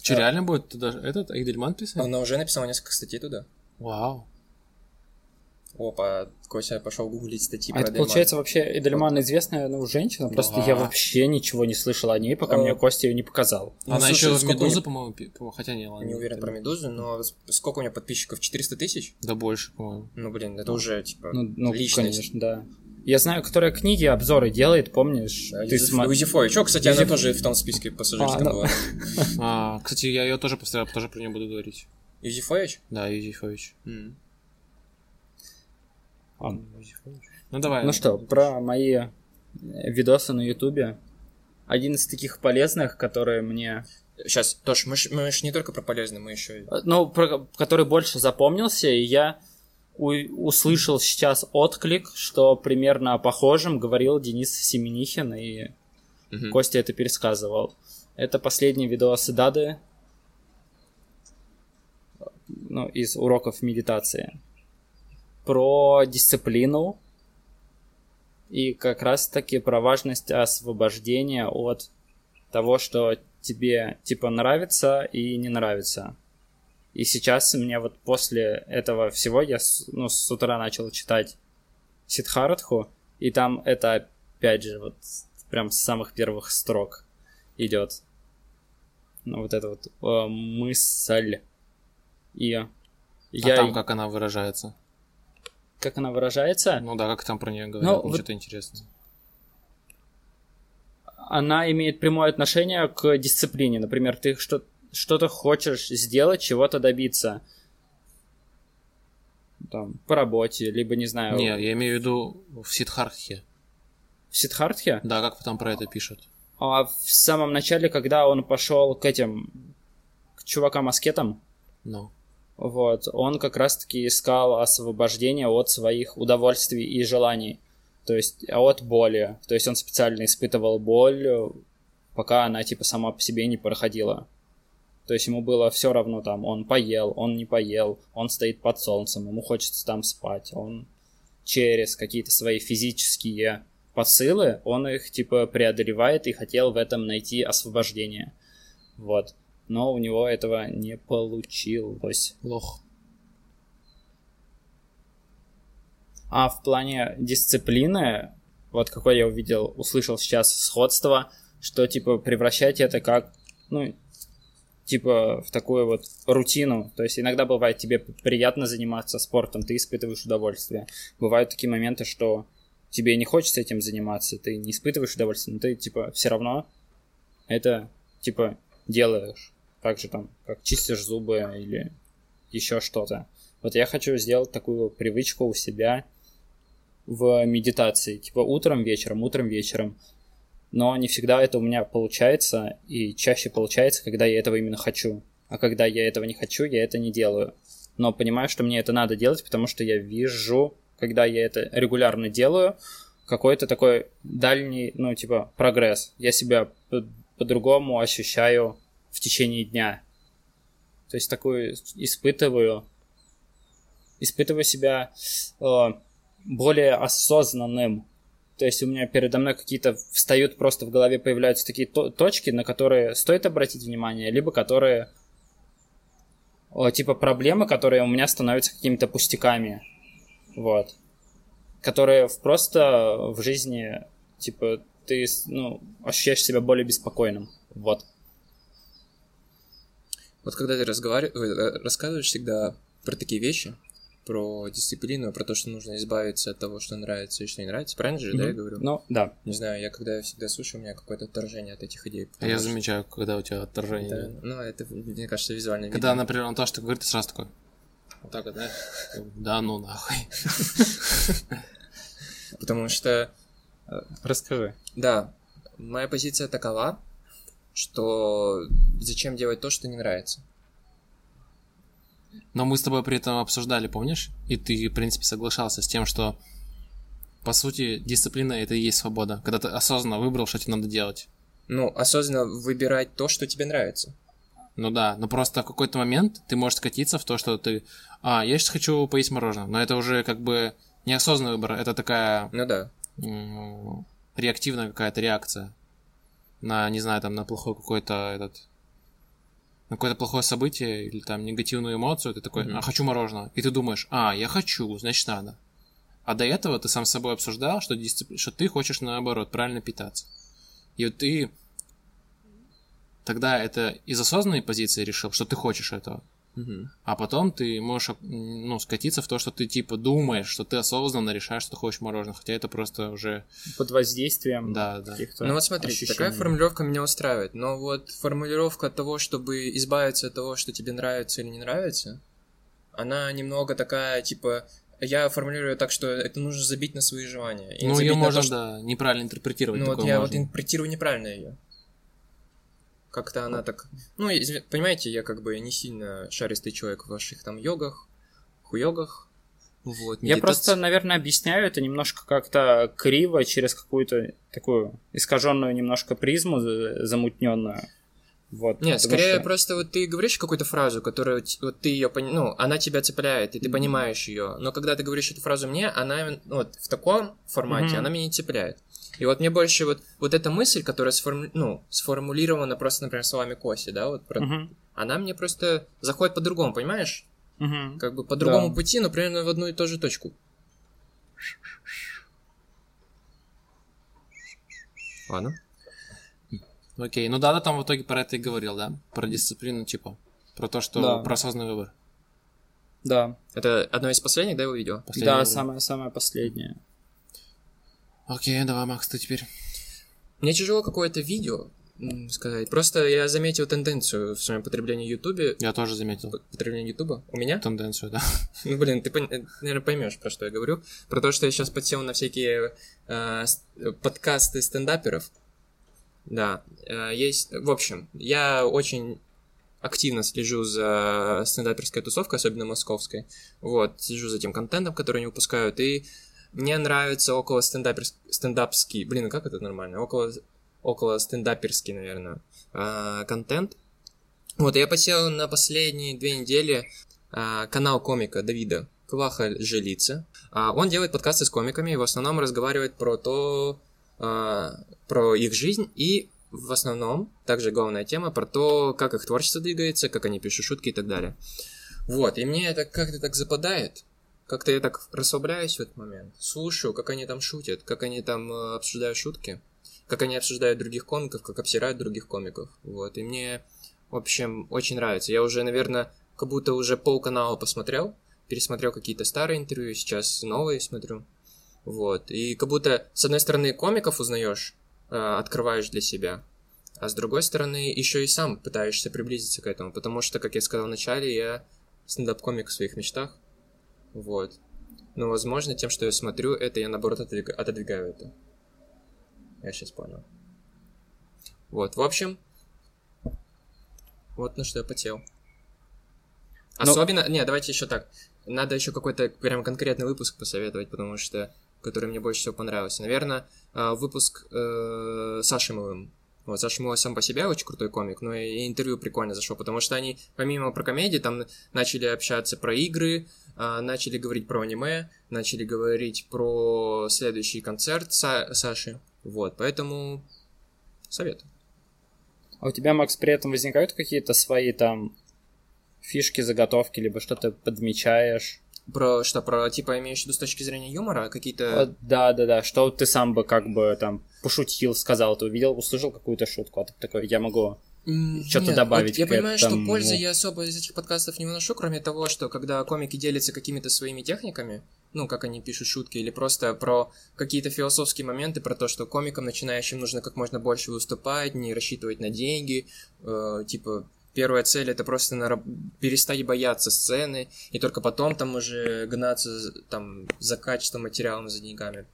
Че, реально будет туда этот Эйдельман писать?
Она уже написала несколько статей туда.
Вау.
Опа, Кося пошел гуглить статьи
А
про
это
Эдельман.
получается вообще Эдельман известная ну, женщина, просто
Да.
я вообще ничего не слышал о ней, пока
А.
мне Костя ее не показал.
Ну,
Она
слушай,
еще в Медузу,
нее-
по-моему, хотя не, ладно.
Не уверен про Медузу, но сколько у меня подписчиков? 400 тысяч?
Да больше, по-моему.
Ну, блин, это уже, типа,
Ну, ну
личность.
конечно, да. Я знаю, которая книги, обзоры делает, помнишь?
Да,
Ты
Юзеф-
сма-
Юзефович. О, кстати, она
Юзеф-
тоже в том списке пассажирском
А, ну.
была.
А, кстати, я ее тоже поставил, тоже про нее буду говорить.
Юзефович?
Да, Юзефович.
А,
Ну давай.
Ну что, про мои э, видосы на Ютубе. Один из таких полезных, которые мне...
Сейчас, Тош, мы ж, мы ж не только про полезное, мы еще...
э, Ну, про- который больше запомнился, и я у- услышал сейчас отклик, что примерно о похожем говорил Денис Семенихин, и
Мгм.
Костя это пересказывал. Это последний видос Дады ну, из уроков медитации. Про дисциплину и как раз таки про важность освобождения от того, что тебе типа нравится и не нравится. И сейчас мне вот после этого всего я с, ну, с утра начал читать Сидхартху, и там это опять же вот прям с самых первых строк идет. Ну, вот эта вот э, мысль. И
А
я...
там как она выражается?
Как она выражается?
Ну да, как там про нее говорят, ну,
вот-
что-то интересное.
она имеет прямое отношение к дисциплине. Например, ты что- что-то хочешь сделать, чего-то добиться. Там, по работе, либо, не знаю,
Не, я имею в виду в Сидхартхе.
в Сидхартхе.
Да, как там про это пишут?
А в самом начале, когда он пошел к этим, к чувакам аскетам,
Ну.
Вот, он как раз-таки искал освобождение от своих удовольствий и желаний, то есть а от боли. То есть он специально испытывал боль, э, пока она типа сама по себе не проходила. То есть ему было все равно там, он поел, он не поел, он стоит под солнцем, ему хочется там спать, он через какие-то свои физические посылы, он их типа преодолевает и хотел в этом найти освобождение. Вот. Но у него этого не получилось.
Лох.
А в плане дисциплины, вот какой я увидел, услышал сейчас сходство, что типа превращать это как, ну, типа в такую вот рутину. То есть иногда бывает тебе приятно заниматься спортом, ты испытываешь удовольствие. Бывают такие моменты, что тебе не хочется этим заниматься, ты не испытываешь удовольствие, но ты типа все равно это типа делаешь. Так же там, как чистишь зубы или еще что-то. Вот я хочу сделать такую привычку у себя в медитации. Типа утром, вечером, утром, вечером. Но не всегда это у меня получается, и чаще получается, когда я этого именно хочу. А когда я этого не хочу, я это не делаю. Но понимаю, что мне это надо делать, потому что я вижу, когда я это регулярно делаю, какой-то такой дальний, ну, типа, прогресс. Я себя по- по-другому ощущаю в течение дня. То есть такую испытываю, испытываю себя э, более осознанным. То есть у меня передо мной какие-то встают просто в голове появляются такие то- точки, на которые стоит обратить внимание, либо которые о, типа проблемы, которые у меня становятся какими-то пустяками. Вот. Которые просто в жизни, типа, ты ну, ощущаешь себя более беспокойным. Вот.
Вот когда ты разговариваешь, рассказываешь всегда про такие вещи, про дисциплину, про то, что нужно избавиться от того, что нравится и что не нравится. Правильно же, да, я говорю?
Ну, да.
Не знаю, я когда всегда слушаю, у меня какое-то отторжение от этих идей.
А я
что
замечаю, когда у тебя отторжение. идет.
ну, это, мне кажется, визуально
Когда,
видно.
например, он то, что говорит, ты сразу такой. Вот так вот, да? Да ну нахуй.
Потому что,
Расскажи.
да, моя позиция такова, что зачем делать то, что не нравится.
Но мы с тобой при этом обсуждали, помнишь? И ты, в принципе, соглашался с тем, что по сути, дисциплина это и есть свобода. Когда ты осознанно выбрал, что тебе надо делать.
Ну, осознанно выбирать то, что тебе нравится.
Ну да, но просто в какой-то момент ты можешь скатиться в то, что ты... А, я сейчас хочу поесть мороженое. Но это уже как бы неосознанный выбор. Это такая
Ну да.
реактивная какая-то реакция на, не знаю, там, на плохой какой-то этот на какое-то плохое событие или там негативную эмоцию, ты такой,
Мгм.
а хочу мороженое. И ты думаешь, а, я хочу, значит надо. А до этого ты сам с собой обсуждал, что, дисципли- что ты хочешь наоборот правильно питаться. И вот ты тогда это из осознанной позиции решил, что ты хочешь этого. А потом ты можешь ну, скатиться в то, что ты типа думаешь, что ты осознанно решаешь, что ты хочешь мороженое, хотя это просто уже...
Под воздействием
Да, да.
каких-то
Ну вот смотри, такая
ощущений.
формулировка меня устраивает, но вот формулировка того, чтобы избавиться от того, что тебе нравится или не нравится, она немного такая, типа, я формулирую так, что это нужно забить на свои желания. и
ну, ее можно,
то, что-
да, неправильно интерпретировать.
Ну вот я
можно.
вот интерпретирую неправильно ее. Как-то она так... Ну, понимаете, я как бы не сильно шаристый человек в ваших там йогах, хуёгах. Вот,
Я
медитаци-
просто, наверное, объясняю это немножко как-то криво через какую-то такую искаженную немножко призму замутненную. Вот.
Нет, скорее
что-
просто вот ты говоришь какую-то фразу, которую вот ты ее ну, она тебя цепляет, и ты
Мгм.
понимаешь ее. Но когда ты говоришь эту фразу мне, она ну, вот в таком формате
Мгм.
она меня не цепляет. И вот мне больше вот, вот эта мысль, которая сформу- ну, сформулирована просто, например, словами Коси, да, вот про-
Мгм.
она мне просто заходит по-другому, понимаешь?
Мгм.
Как бы по другому
Да.
пути, но примерно в одну и ту же точку. Ладно.
Окей, ну да, да, там в итоге про это и говорил, да? Про дисциплину, типа. Про то, что
Да.
про осознанный выбор.
Да.
Это одно из последних, да, его видео?
Последний
Да, самое-самое последнее.
Окей, давай, Макс, ты теперь.
Мне тяжело какое-то видео сказать. Просто я заметил тенденцию в своем потреблении Ютубе.
Я тоже заметил
Потреблении Ютуба? У меня?
тенденцию, да.
Ну, блин, ты, наверное, поймешь, про что я говорю. Про то, что я сейчас подсел на всякие э, с- подкасты стендаперов. Да, э, есть... В общем, я очень активно слежу за стендаперской тусовкой, особенно московской. Вот, слежу за тем контентом, который они выпускают, и мне нравится около стендаперс... стендапский, блин, как это нормально? Около, около стендаперский, наверное, а, контент. Вот, я посел на последние две недели а, канал комика Давида Кваха Желица. А, он делает подкасты с комиками и в основном разговаривает про то, а, про их жизнь и в основном, также главная тема, про то, как их творчество двигается, как они пишут шутки и так далее. Вот, и мне это как-то так западает. Как-то я так расслабляюсь в этот момент. Слушаю, как они там шутят, как они там э, обсуждают шутки, как они обсуждают других комиков, как обсирают других комиков. Вот, и мне, в общем, очень нравится. Я уже, наверное, как будто уже полканала посмотрел, пересмотрел какие-то старые интервью, сейчас новые смотрю. Вот, и как будто, с одной стороны, комиков узнаешь, э, открываешь для себя, а с другой стороны, еще и сам пытаешься приблизиться к этому, потому что, как я сказал вначале, я стендап-комик в своих мечтах, вот. Но, возможно, тем, что я смотрю это, я, наоборот, отодвиг- отодвигаю это. Я сейчас понял. Вот, в общем, вот на что я потел. Особенно, не, давайте еще так. Надо еще какой-то прям конкретный выпуск посоветовать, потому что который мне больше всего понравился. Наверное, а, выпуск э, с Ашимовым. Вот, Саша Мула сам по себе очень крутой комик, но и интервью прикольно зашло, потому что они, помимо про комедии, там начали общаться про игры, начали говорить про аниме, начали говорить про следующий концерт Са- Саши. Вот, поэтому советую.
А у тебя, Макс, при этом возникают какие-то свои там фишки, заготовки, либо что-то подмечаешь?
Про что, про, типа, имеешь в виду с точки зрения юмора, какие-то...
Да, да, да. Что ты сам бы как бы там пошутил, сказал, ты увидел, услышал какую-то шутку, а ты такой, я могу. Что-то добавить
вот я понимаю, что
этому.
пользы я особо из этих подкастов не выношу, кроме того, что когда комики делятся какими-то своими техниками, ну, как они пишут шутки, или просто про какие-то философские моменты, про то, что комикам начинающим нужно как можно больше выступать, не рассчитывать на деньги, э, типа, первая цель это просто нараб- перестать бояться сцены, и только потом там уже гнаться там за качеством материалом, за деньгами.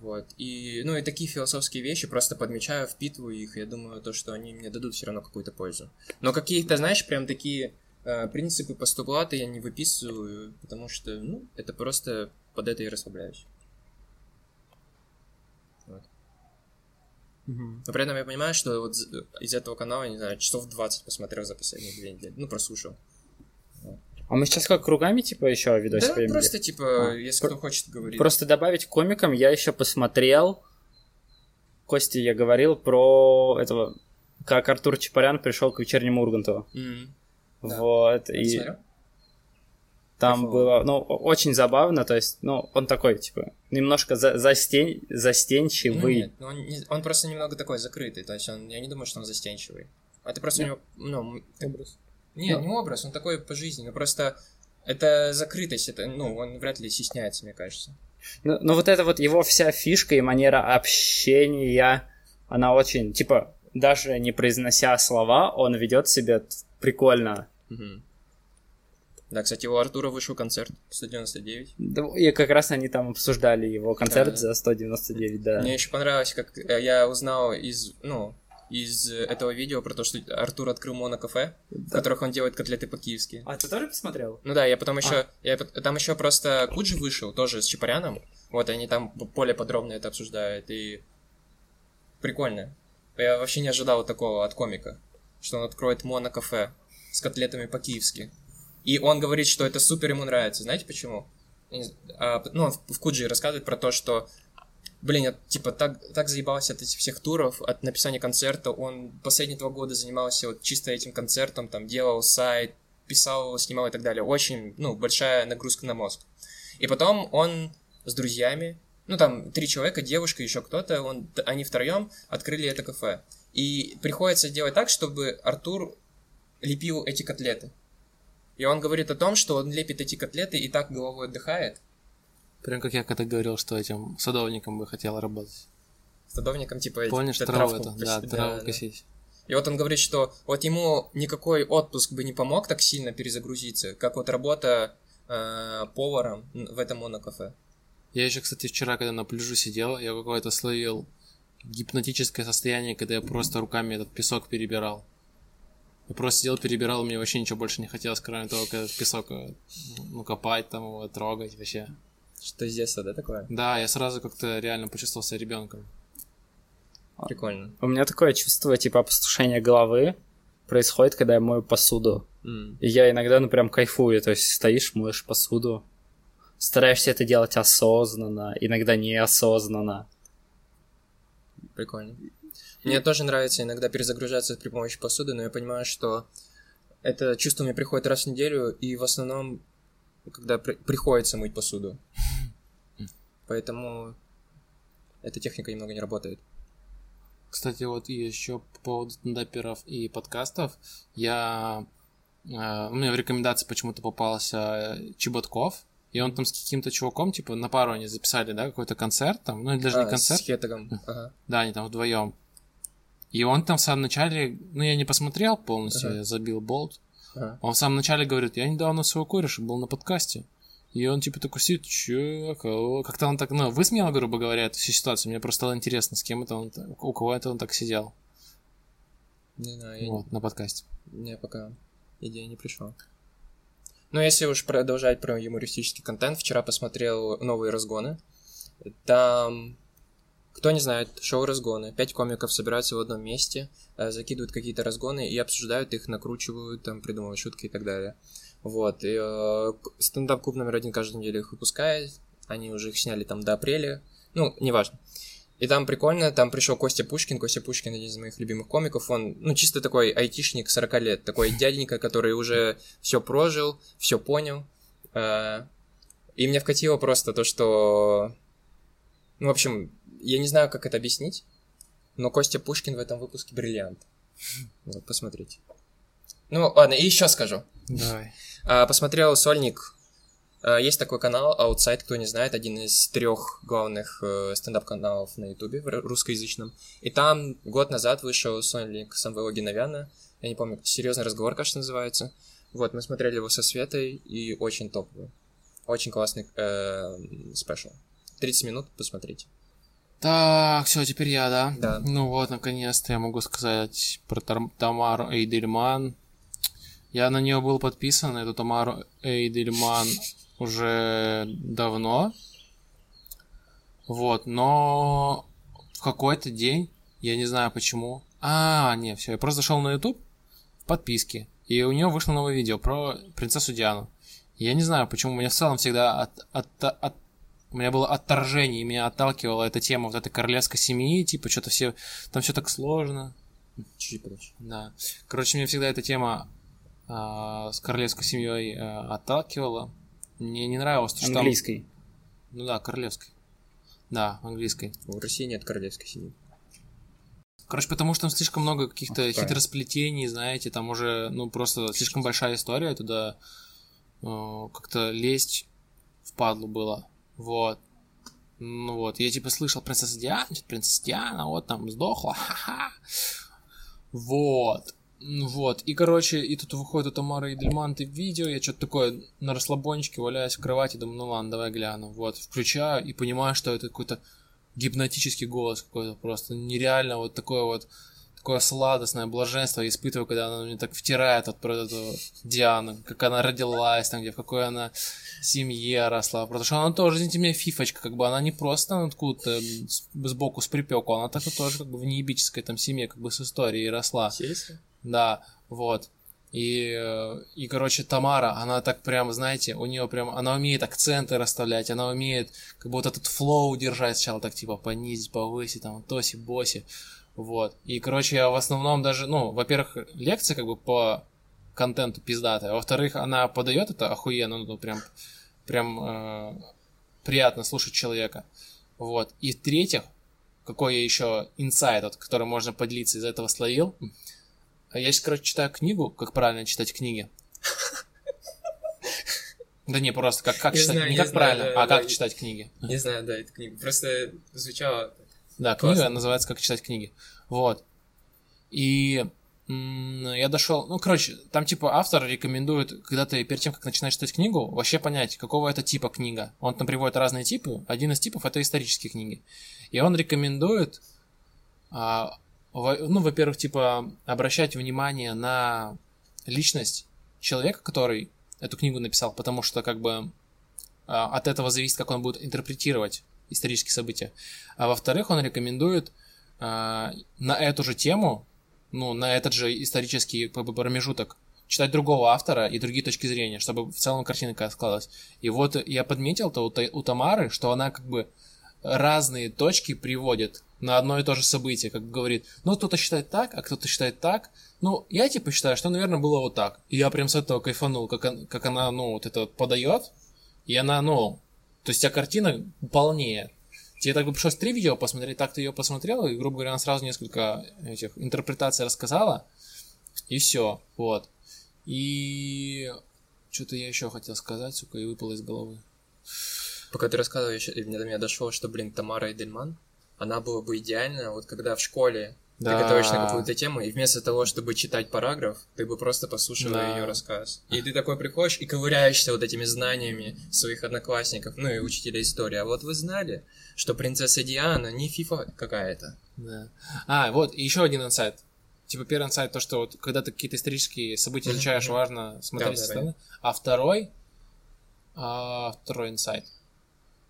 Вот. И, ну, и такие философские вещи просто подмечаю, впитываю их, я думаю, то, что они мне дадут все равно какую-то пользу. Но какие-то, знаешь, прям такие э, принципы постулаты я не выписываю, потому что, ну, это просто под это и расслабляюсь. Вот. Но при этом я понимаю, что вот з- из этого канала, не знаю, часов 20 посмотрел за последние две недели. Ну, прослушал.
А мы сейчас как кругами, типа, еще видосик
да,
будем
просто, типа,
А,
если
про-
кто хочет говорить.
Просто добавить к комикам, я еще посмотрел. Кости, я говорил про этого, как Артур Чапарян пришел к вечернему Урганту.
Да.
Вот,
ты
и
смотрел?
там
Кайфово.
было, ну, очень забавно, то есть, ну, он такой, типа, немножко за, застен-
Ну,
застенчивый.
нет, ну, он, не- он просто немного такой закрытый, то есть он, я не думаю, что он застенчивый. А ты просто у него, ну, ты- Не,
Ну.
не образ, он такой по жизни, но просто это закрытость, это, ну, он вряд ли стесняется, мне кажется.
Ну, ну, вот это вот его вся фишка и манера общения, она очень, типа, даже не произнося слова, он ведет себя прикольно.
Мгм. Да, кстати, у Артура вышел концерт 199.
Да, И как раз они там обсуждали его концерт
Да.
за 199, да.
Мне еще понравилось, как э, я узнал из, ну, из э, этого видео про то, что Артур открыл монокафе, в которых он делает котлеты по-киевски.
А ты тоже посмотрел?
Ну да, я потом еще, я, пот- там еще просто Куджи вышел, тоже с Чапаряном, вот, они там более подробно это обсуждают, и прикольно. Я вообще не ожидал такого от комика, что он откроет монокафе с котлетами по-киевски. И он говорит, что это супер ему нравится. Знаете почему? Я а, ну, он в в Куджи рассказывает про то, что Блин, я, типа, так, так заебался от этих всех туров, от написания концерта. Он последние два года занимался вот чисто этим концертом, там, делал сайт, писал, снимал и так далее. Очень, ну, большая нагрузка на мозг. И потом он с друзьями, ну, там, три человека, девушка, еще кто-то, он, они втроем открыли это кафе. И приходится делать так, чтобы Артур лепил эти котлеты. И он говорит о том, что он лепит эти котлеты и так головой отдыхает,
Прям как я когда говорил, что этим садовником бы хотел работать.
садовником, типа,
Помнишь, траву
травку
это? Да, траву
да.
косить.
И вот он говорит, что вот ему никакой отпуск бы не помог так сильно перезагрузиться, как вот работа э, поваром в этом монокафе.
Я еще, кстати, вчера, когда на пляжу сидел, я какое-то словил гипнотическое состояние, когда я просто руками этот песок перебирал. Я просто сидел, перебирал, мне вообще ничего больше не хотелось, кроме того, как песок, э, ну, копать там его, трогать вообще.
Что с детства, да, такое?
Да, я сразу как-то реально почувствовал себя ребенком.
Прикольно.
У меня такое чувство, типа, опустошения головы происходит, когда я мою посуду.
М.
И я иногда, ну, прям кайфую. То есть стоишь, моешь посуду. Стараешься это делать осознанно, иногда неосознанно.
Прикольно. Мне тоже нравится иногда перезагружаться при помощи посуды, но я понимаю, что это чувство мне приходит раз в неделю, и в основном, когда при- приходится мыть посуду. Поэтому эта техника немного не работает.
Кстати, вот еще по поводу стендаперов и подкастов, я... э, у меня в рекомендации почему-то попался Чеботков, и он там с каким-то чуваком, типа, на пару они записали, да, какой-то концерт там, ну, или даже
А,
не концерт,
С хетагом. Ага.
да, они там вдвоем. И он там в самом начале, ну, я не посмотрел полностью,
Ага.
я забил болт.
Ага.
Он в самом начале говорит, я недавно своего кореша был на подкасте. И он типа такой сидит, чё, кого?» Как-то он так, ну, высмеял, грубо говоря, эту всю ситуацию. Мне просто стало интересно, с кем это он, у кого это он так сидел.
Не знаю, я
Вот, на подкасте.
Мне пока идея не пришла. Но если уж продолжать про юмористический контент, вчера посмотрел новые разгоны. Там, кто не знает, шоу разгоны. Пять комиков собираются в одном месте, э, закидывают какие-то разгоны и обсуждают их, накручивают, там, придумывают шутки и так далее. Вот. И, э, стендап-клуб номер один каждую неделю их выпускает. Они уже их сняли там до апреля. Ну, неважно. И там прикольно, там пришел Костя Пушкин. Костя Пушкин один из моих любимых комиков. Он, ну, чисто такой айтишник 40 лет. Такой дяденька, который уже все прожил, все понял. Э, И мне вкатило просто то, что... Ну, в общем, я не знаю, как это объяснить, но Костя Пушкин в этом выпуске бриллиант. Вот, посмотрите. Ну, ладно, и еще скажу.
Давай.
А, Посмотрел Сольник. А, Есть такой канал Outside, кто не знает, один из трех главных э, стендап-каналов на Ютубе русскоязычном. И там год назад вышел Сольник Самвела Геновяна. Я не помню, серьезный разговор, кажется, называется. Вот, мы смотрели его со Светой, и очень топовый. Очень классный э, спешл. 30 минут, посмотрите.
Так, все, теперь я, да?
Да.
Ну вот, наконец-то я могу сказать про Тар- Тамару Эйдельман. Я на нее был подписан, эту Тамару Эйдельман уже давно. Вот, но в какой-то день, я не знаю почему. А, не, все, я просто зашел на YouTube в подписке, и у нее вышло новое видео про принцессу Диану. Я не знаю, почему меня в целом всегда от, от, от- у меня было отторжение, и меня отталкивала эта тема вот этой королевской семьи, типа что-то все, там все так сложно.
Чуть-чуть подальше.
Да. Короче, мне всегда эта тема а, с королевской семьей а, отталкивала. Мне не нравилось, то, что там...
Английской.
Ну да, королевской. Да, английской.
В России нет королевской семьи.
Короче, потому что там слишком много каких-то
правильно.
хитросплетений, знаете, там уже, ну, просто слишком большая история, туда э, как-то лезть впадлу было. Вот. Ну вот, я типа слышал принцесса Диана, что-то принцесса Диана, вот там сдохла, ха-ха. Вот. Ну Вот, и, короче, и тут выходит у Тамары Эдельманты видео, я что-то такое на расслабончике валяюсь в кровати, думаю, ну ладно, давай гляну. Вот, включаю и понимаю, что это какой-то гипнотический голос какой-то просто нереально вот такое вот такое сладостное блаженство я испытываю, когда она мне так втирает вот про эту Диану, как она родилась, там где, в какой она семье росла, потому что она тоже, извините меня, фифочка, как бы она не просто там откуда-то сбоку с припеку, она так тоже как бы в неебической там семье, как бы с историей росла.
Сельская?
Да, вот. И, и, короче, Тамара, она так прям, знаете, у нее прям, она умеет акценты расставлять, она умеет как бы вот этот флоу держать сначала так, типа, понизить, повысить, там, тоси, боси, вот. И, короче, я в основном даже, ну, во-первых, лекция как бы по контенту пиздатая, во-вторых, она подает это охуенно, ну, прям, прям э, приятно слушать человека, вот. И в-третьих, какой я еще инсайт, вот, который можно поделиться из этого словил, а я сейчас, короче, читаю книгу, как правильно читать книги. Да не, просто как, как читать, не как правильно, а как читать книги.
Не знаю, да, это книга. Просто звучало...
Да, книга
Классно.
называется «Как читать книги». Вот. И я дошел... Ну, короче, там типа автор рекомендует, когда ты перед тем, как начинаешь читать книгу, вообще понять, какого это типа книга. Он там приводит разные типы. Один из типов — это исторические книги. И он рекомендует а, во- ну, во-первых, типа, обращать внимание на личность человека, который эту книгу написал, потому что, как бы, а, от этого зависит, как он будет интерпретировать исторические события. А во-вторых, он рекомендует а, на эту же тему, ну, на этот же исторический промежуток, читать другого автора и другие точки зрения, чтобы в целом картинка складывалась. И вот я подметил-то у, у Тамары, что она как бы разные точки приводит на одно и то же событие, как говорит, ну, кто-то считает так, а кто-то считает так. Ну, я типа считаю, что, наверное, было вот так. И я прям с этого кайфанул, как, как она, ну, вот это подает, и она, ну, то есть у тебя картина полнее. Тебе так бы пришлось три видео посмотреть, так ты ее посмотрел, и, грубо говоря, она сразу несколько этих интерпретаций рассказала, и все, вот. И что-то я еще хотел сказать, сука, и выпало из головы.
Пока ты рассказываешь, и до меня дошло, что, блин, Тамара Эдельман, она была бы идеальна, вот когда в школе
Да.
ты готовишь на какую-то тему, и вместо того, чтобы читать параграф, ты бы просто послушал
Да.
ее рассказ. И ты такой приходишь и ковыряешься вот этими знаниями своих одноклассников, ну и учителя истории. А вот вы знали, что принцесса Диана не фифа какая-то?
Да. А, вот, и еще один инсайт. Типа, первый инсайт, то, что вот, когда ты какие-то исторические события изучаешь, важно смотреть со стороны. А второй, а, второй инсайт,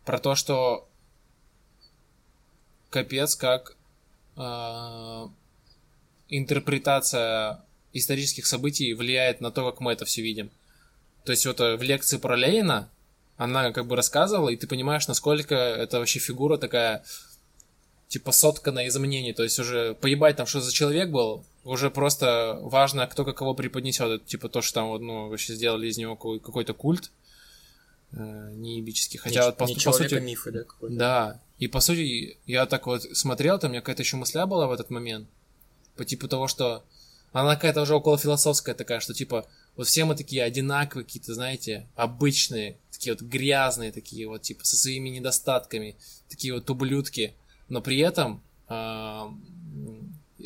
про то, что капец, как интерпретация исторических событий влияет на то, как мы это все видим. То есть вот э, в лекции про Ленина она как бы рассказывала, и ты понимаешь, насколько это вообще фигура такая, типа сотканная из мнений. То есть уже поебать там, что за человек был, уже просто важно, кто как кого преподнесет. Это, типа то, что там ну, вообще сделали из него какой- какой-то культ э, неебический. Хотя
не,
вот по,
не
по сути...
мифа, да, какой-то?
Да, и по сути, я так вот смотрел, там у меня какая-то еще мысля была в этот момент, по типу того, что она какая-то уже около философская такая, что типа вот все мы такие одинаковые, какие-то, знаете, обычные, такие вот грязные, такие вот, типа, со своими недостатками, такие вот ублюдки, но при этом, а, э,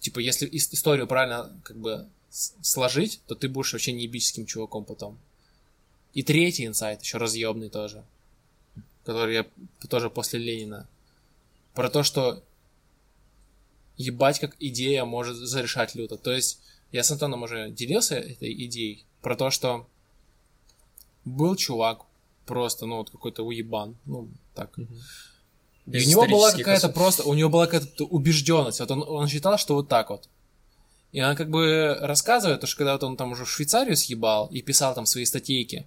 типа, если ис- историю правильно, как бы, сложить, то ты будешь вообще неебическим чуваком потом. И третий инсайт, еще разъемный тоже, который я тоже после Ленина, про то, что ебать, как идея может зарешать люто. То есть я с Антоном уже делился этой идеей про то, что был чувак просто, ну, вот какой-то уебан, ну, так. И
Без
у него была какая-то просто, у него была какая-то убежденность. Вот он, он считал, что вот так вот. И она как бы рассказывает, что когда вот он там уже в Швейцарию съебал и писал там свои статейки,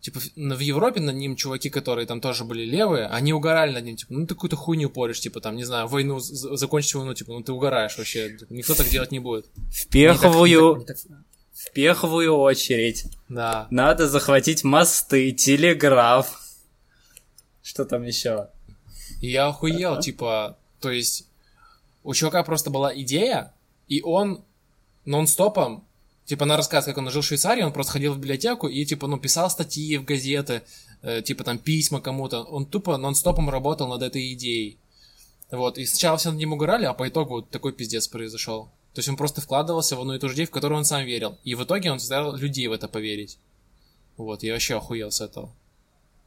типа в Европе над ним чуваки, которые там тоже были левые, они угорали над ним, типа, ну ты какую-то хуйню поришь, типа там, не знаю, войну, закончить войну, типа, ну ты угораешь вообще, типа, никто так делать не будет.
В первую,
Не так- не так-
в первую очередь
Да.
надо захватить мосты, телеграф. Что там еще?
Я охуел, типа, то есть у чувака просто была идея, и он нон-стопом, типа, на рассказ, как он жил в Швейцарии, он просто ходил в библиотеку и, типа, ну, писал статьи в газеты, э, типа, там, письма кому-то. Он тупо нон-стопом работал над этой идеей. Вот, и сначала все над ним угорали, а по итогу вот такой пиздец произошел. То есть он просто вкладывался в одну и ту же идею, в которую он сам верил. И в итоге он заставил людей в это поверить. Вот, я вообще охуел с этого.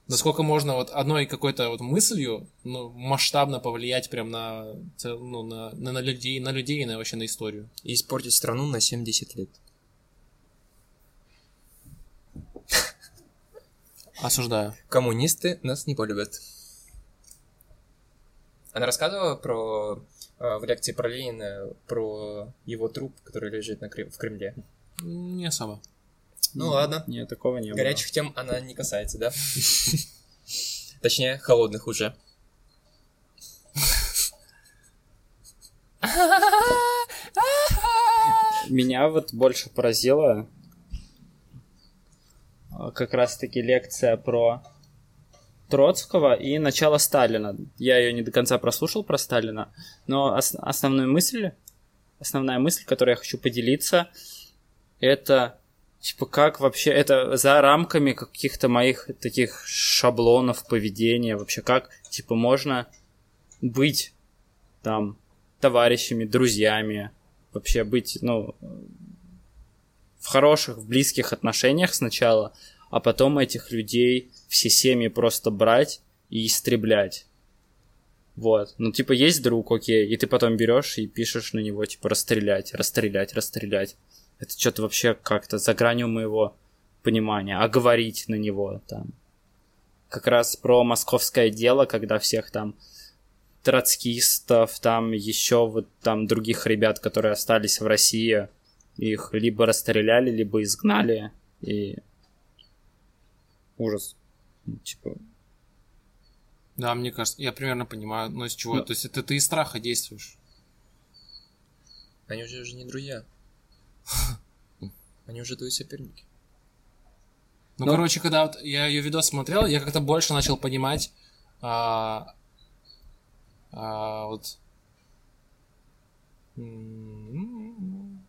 Насколько можно вот одной какой-то вот мыслью ну, масштабно повлиять прям на, ну, на, на, на людей, на людей и на, вообще на историю.
И испортить страну на 70 лет.
Осуждаю.
Коммунисты нас не полюбят. Она рассказывала про э, в лекции про Ленина, про его труп, который лежит на Крым- в Кремле.
Не особо.
Ну ладно.
Нет, такого не
Горячих тем она не касается, да? Точнее, холодных уже.
было. Меня вот больше поразило как раз-таки лекция про Троцкого и начало Сталина. Я ее не до конца прослушал про Сталина, но ос- основную мысль, основная мысль, которой я хочу поделиться, это типа как вообще это за рамками каких-то моих таких шаблонов поведения вообще как типа можно быть там товарищами, друзьями, вообще быть, ну, в хороших, в близких отношениях сначала, а потом этих людей, все семьи просто брать и истреблять. Вот. Ну, типа, есть друг, окей, и ты потом берешь и пишешь на него, типа, расстрелять, расстрелять, расстрелять. Это что-то вообще как-то за гранью моего понимания. А говорить на него там. Как раз про московское дело, когда всех там троцкистов, там еще вот там других ребят, которые остались в России, их либо расстреляли, либо изгнали. И ужас. Типа,
Да, мне кажется, я примерно понимаю, ну из чего.
Ну.
То есть это ты из страха действуешь.
Они уже, уже не друзья. Они уже твои соперники.
Ну,
Ну.
короче, когда вот я ее видос смотрел, я как-то больше начал понимать а, а, вот м,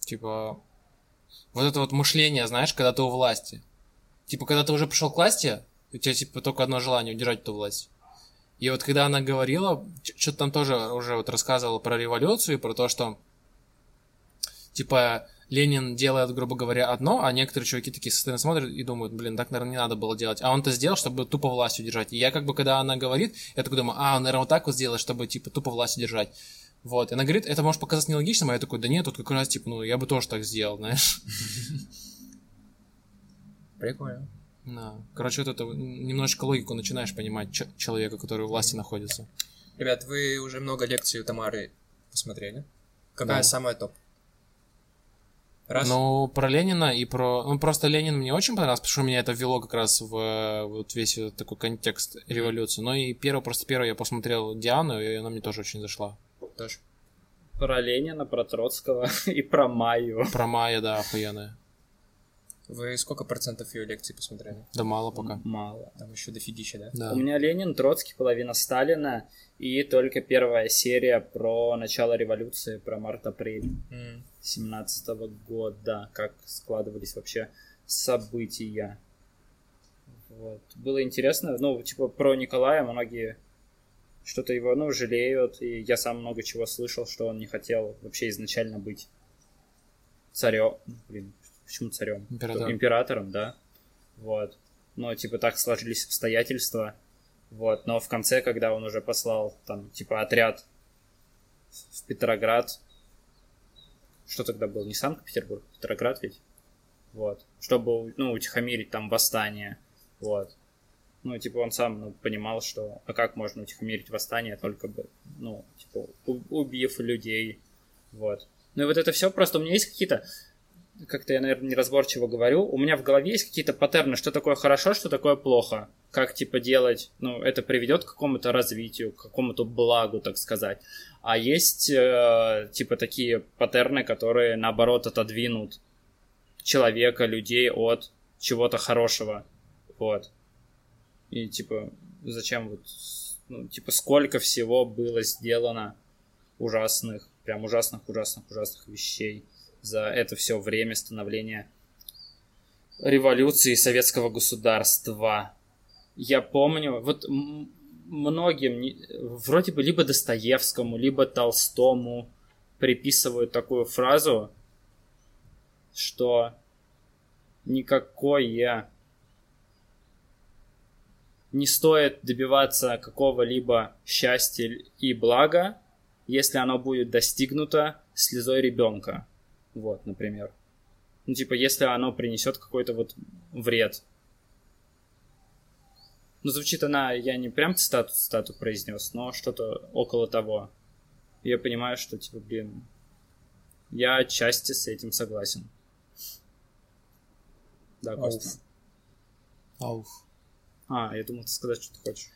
типа вот это вот мышление, знаешь, когда ты у власти. Типа, когда ты уже пришел к власти, у тебя типа только одно желание удержать эту власть. И вот когда она говорила, что-то там тоже уже вот рассказывала про революцию и про то, что типа Ленин делает, грубо говоря, одно, а некоторые чуваки такие со стороны смотрят и думают, блин, так, наверное, не надо было делать. А он это сделал, чтобы тупо власть удержать. И я как бы, когда она говорит, я такой думаю, а, он, наверное, вот так вот сделает, чтобы, типа, тупо власть удержать. Вот, и она говорит, это может показаться нелогичным, а я такой, да нет, тут как раз, типа, ну, я бы тоже так сделал, знаешь.
Прикольно.
Да. Короче, вот это немножечко логику начинаешь понимать человека, который у власти находится.
Ребят, вы уже много лекций у Тамары посмотрели. Какая
Да.
самая топ? Раз.
Ну, про Ленина и про... Ну, просто Ленин мне очень понравился, потому что меня это ввело как раз в вот весь вот такой контекст революции. Но и первое, просто первое я посмотрел Диану, и она мне тоже очень зашла.
Тоже.
про Ленина, про Троцкого и про Майю.
Про Майя, да, охуенная.
Вы сколько процентов ее лекций посмотрели?
Да мало пока.
Мало.
Там еще дофигища, да?
Да.
У меня Ленин, Троцкий, половина Сталина и только первая серия про начало революции, про март-апрель
М.
17 года, как складывались вообще события. Вот. Было интересно, ну, типа, про Николая многие что-то его, ну, жалеют, и я сам много чего слышал, что он не хотел вообще изначально быть царем, блин, почему царем?
Императором.
Императором, да, вот. Но, типа, так сложились обстоятельства, вот, но в конце, когда он уже послал, там, типа, отряд в Петроград, что тогда был, не Санкт-Петербург, Петроград ведь, вот, чтобы, ну, утихомирить там восстание, вот. Ну, типа, он сам ну, понимал, что, а как можно утихомирить восстание, только бы, ну, типа, убив людей, вот. Ну и вот это все просто у меня есть какие-то, как-то я, наверное, неразборчиво говорю, у меня в голове есть какие-то паттерны, что такое хорошо, что такое плохо, как, типа, делать, ну, это приведет к какому-то развитию, к какому-то благу, так сказать. А есть, э, типа, такие паттерны, которые, наоборот, отодвинут человека, людей от чего-то хорошего, вот. И, типа, зачем вот, ну, типа, сколько всего было сделано ужасных, прям ужасных, ужасных, ужасных вещей за это все время становления революции советского государства. Я помню, вот многим, вроде бы либо Достоевскому, либо Толстому приписывают такую фразу, что никакое не стоит добиваться какого-либо счастья и блага, если оно будет достигнуто слезой ребенка. Вот, например. Ну, типа, если оно принесет какой-то вот вред. Ну, звучит она, я не прям цитату, цитату произнес, но что-то около того. Я понимаю, что, типа, блин, я отчасти с этим согласен. Да, Костя.
Ауф.
А, я думал, ты сказать, что ты хочешь.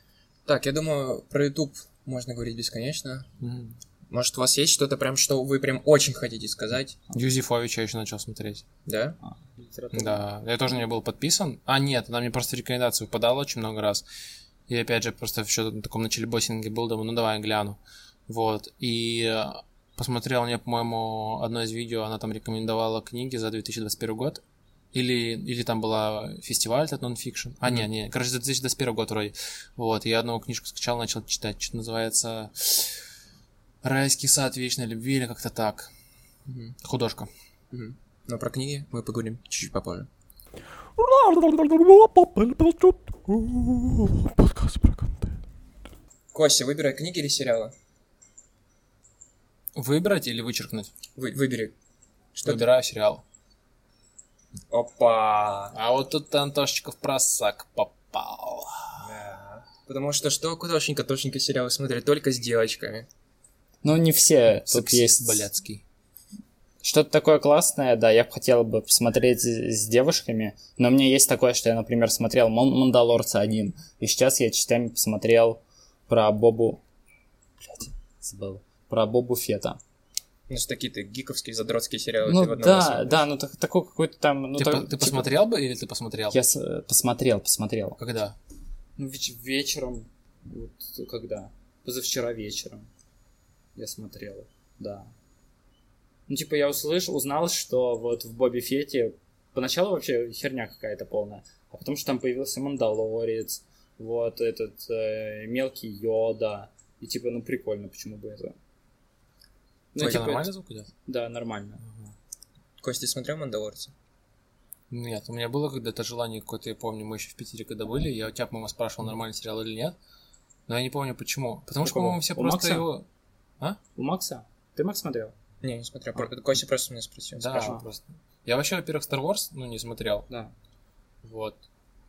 Так, я думаю, про YouTube можно говорить бесконечно.
Мгм.
Может, у вас есть что-то прям, что вы прям очень хотите сказать?
Юзефовича я еще начал смотреть.
Да?
А.
Да, я тоже не был подписан. А, нет, она мне просто рекомендации выпадала очень много раз. И опять же, просто еще на таком начале боссинге был, думаю, ну давай гляну. Вот, и э, посмотрел мне, по-моему, одно из видео, она там рекомендовала книги за 2021 год. Или, или там была фестиваль этот нонфикшн. А, не, не, короче, за 2021 год вроде. Вот, я одну книжку скачал, начал читать. Что-то называется «Райский сад вечной любви» или как-то так.
Мгм.
Художка.
Мгм. Но про книги мы поговорим чуть-чуть попозже.
Подкаст про контент.
Костя, выбирай книги или сериалы.
Выбрать или вычеркнуть?
Вы, выбери. Что ты-
Выбираю сериал.
Опа!
А вот тут Антошечка в просак попал.
Да. Потому что что тошненько сериалы смотрят только с девочками.
Ну, не все. Тут есть
блядский.
что-то такое классное, да, я бы хотел бы посмотреть с девушками, но у меня есть такое, что я, например, смотрел «Ман- «Мандалорца» один, и сейчас я частями посмотрел про Бобу... Блядь, забыл. Про Бобу Фета.
Ну, что такие-то гиковские, задротские сериалы.
Ну
ты одном
да, да, ну так- такой какой-то там... Ну,
ты,
так-
по- ты
типа-
посмотрел бы или ты посмотрел?
Я с- э, посмотрел, посмотрел.
Когда?
Ну, веч- вечером. Вот когда? Позавчера вечером. Я смотрел, да. Ну, типа, я услышал, узнал, что вот в Бобби Фете поначалу вообще херня какая-то полная, а потом что там появился Мандалорец, вот этот э, мелкий Йода, и типа, ну прикольно, почему бы это? Ну,
У тебя
типа,
нормально звук идет?
Да, нормально.
Костя, ты смотрел «Мандалорца»?
Нет, у меня было когда-то желание какое-то, я помню, мы еще в Питере когда были, я у тебя, по-моему, спрашивал, нормальный сериал или нет, но я не помню почему. Потому что, по-моему, все
У
просто
Макса?
его...
У Макса? Ты Макс смотрел?
Не, не смотрел. Про- Костя просто меня спросил.
Да,
спрашивал.
просто. Я вообще, во-первых, Star Wars, ну, не смотрел,
Да.
вот.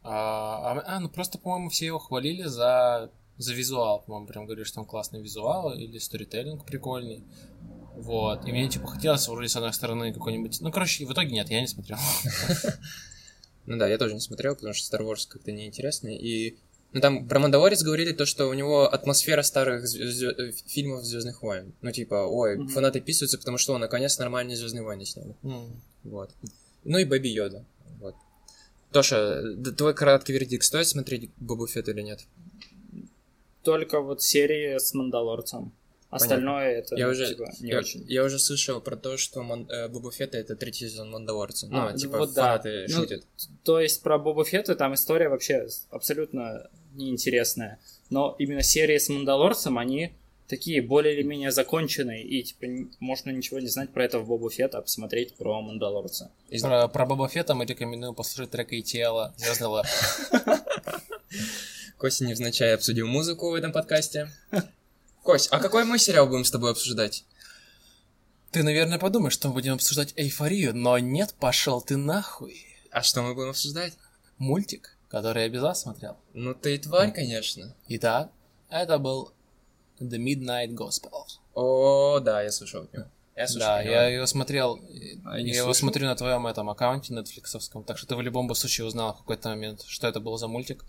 А, а, а, ну, просто, по-моему, все его хвалили за, за визуал, по-моему, прям говорили, что там классный визуал или сторителлинг прикольный. Вот. И мне, типа, хотелось вроде с одной стороны какой-нибудь... Ну, короче, в итоге нет, я не смотрел.
Ну да, я тоже не смотрел, потому что Star Wars как-то неинтересный. И ну, там про Мандалорец говорили то, что у него атмосфера старых звё- э, фильмов Звездных войн. Ну, типа, ой,
Мгм.
фанаты писаются, потому что, о, наконец, нормальные Звездные войны сняли. Вот. Ну и Бэби Йода. Вот. Тоша, твой краткий вердикт, стоит смотреть Бобу Фетт или нет?
Только вот серии с Мандалорцем. Остальное это
Я
ну,
уже,
типа, не
я,
очень.
я уже слышал про то, что Ман, э, Боба Фетта это третий сезон Мандалорца. Ну,
А, ну
типа,
вот да.
фанаты
Ну,
шутят.
То есть про Боба Фетта там история вообще абсолютно неинтересная. Но именно серии с Мандалорцем, они такие более или менее законченные. И типа можно ничего не знать про это в Бобу Фетта, а посмотреть про Мандалорца.
Из-
Про, про Боба Фетта мы рекомендуем послушать трек и тело. Звездный лап.
Костя невзначай обсудил музыку в этом подкасте. Кость, а какой мы сериал будем с тобой обсуждать?
Ты, наверное, подумаешь, что мы будем обсуждать эйфорию, но нет, пошел ты нахуй.
А что мы будем обсуждать?
Мультик, который я без вас смотрел.
Ну ты и тварь, конечно.
Итак, это был The Midnight Gospel.
О, да, я слышал него. Я слышал.
Да, я ее смотрел,
А,
я
не
его смотрю на твоем этом аккаунте нетфликсовском, так что ты в любом случае узнал в какой-то момент, что это был за мультик.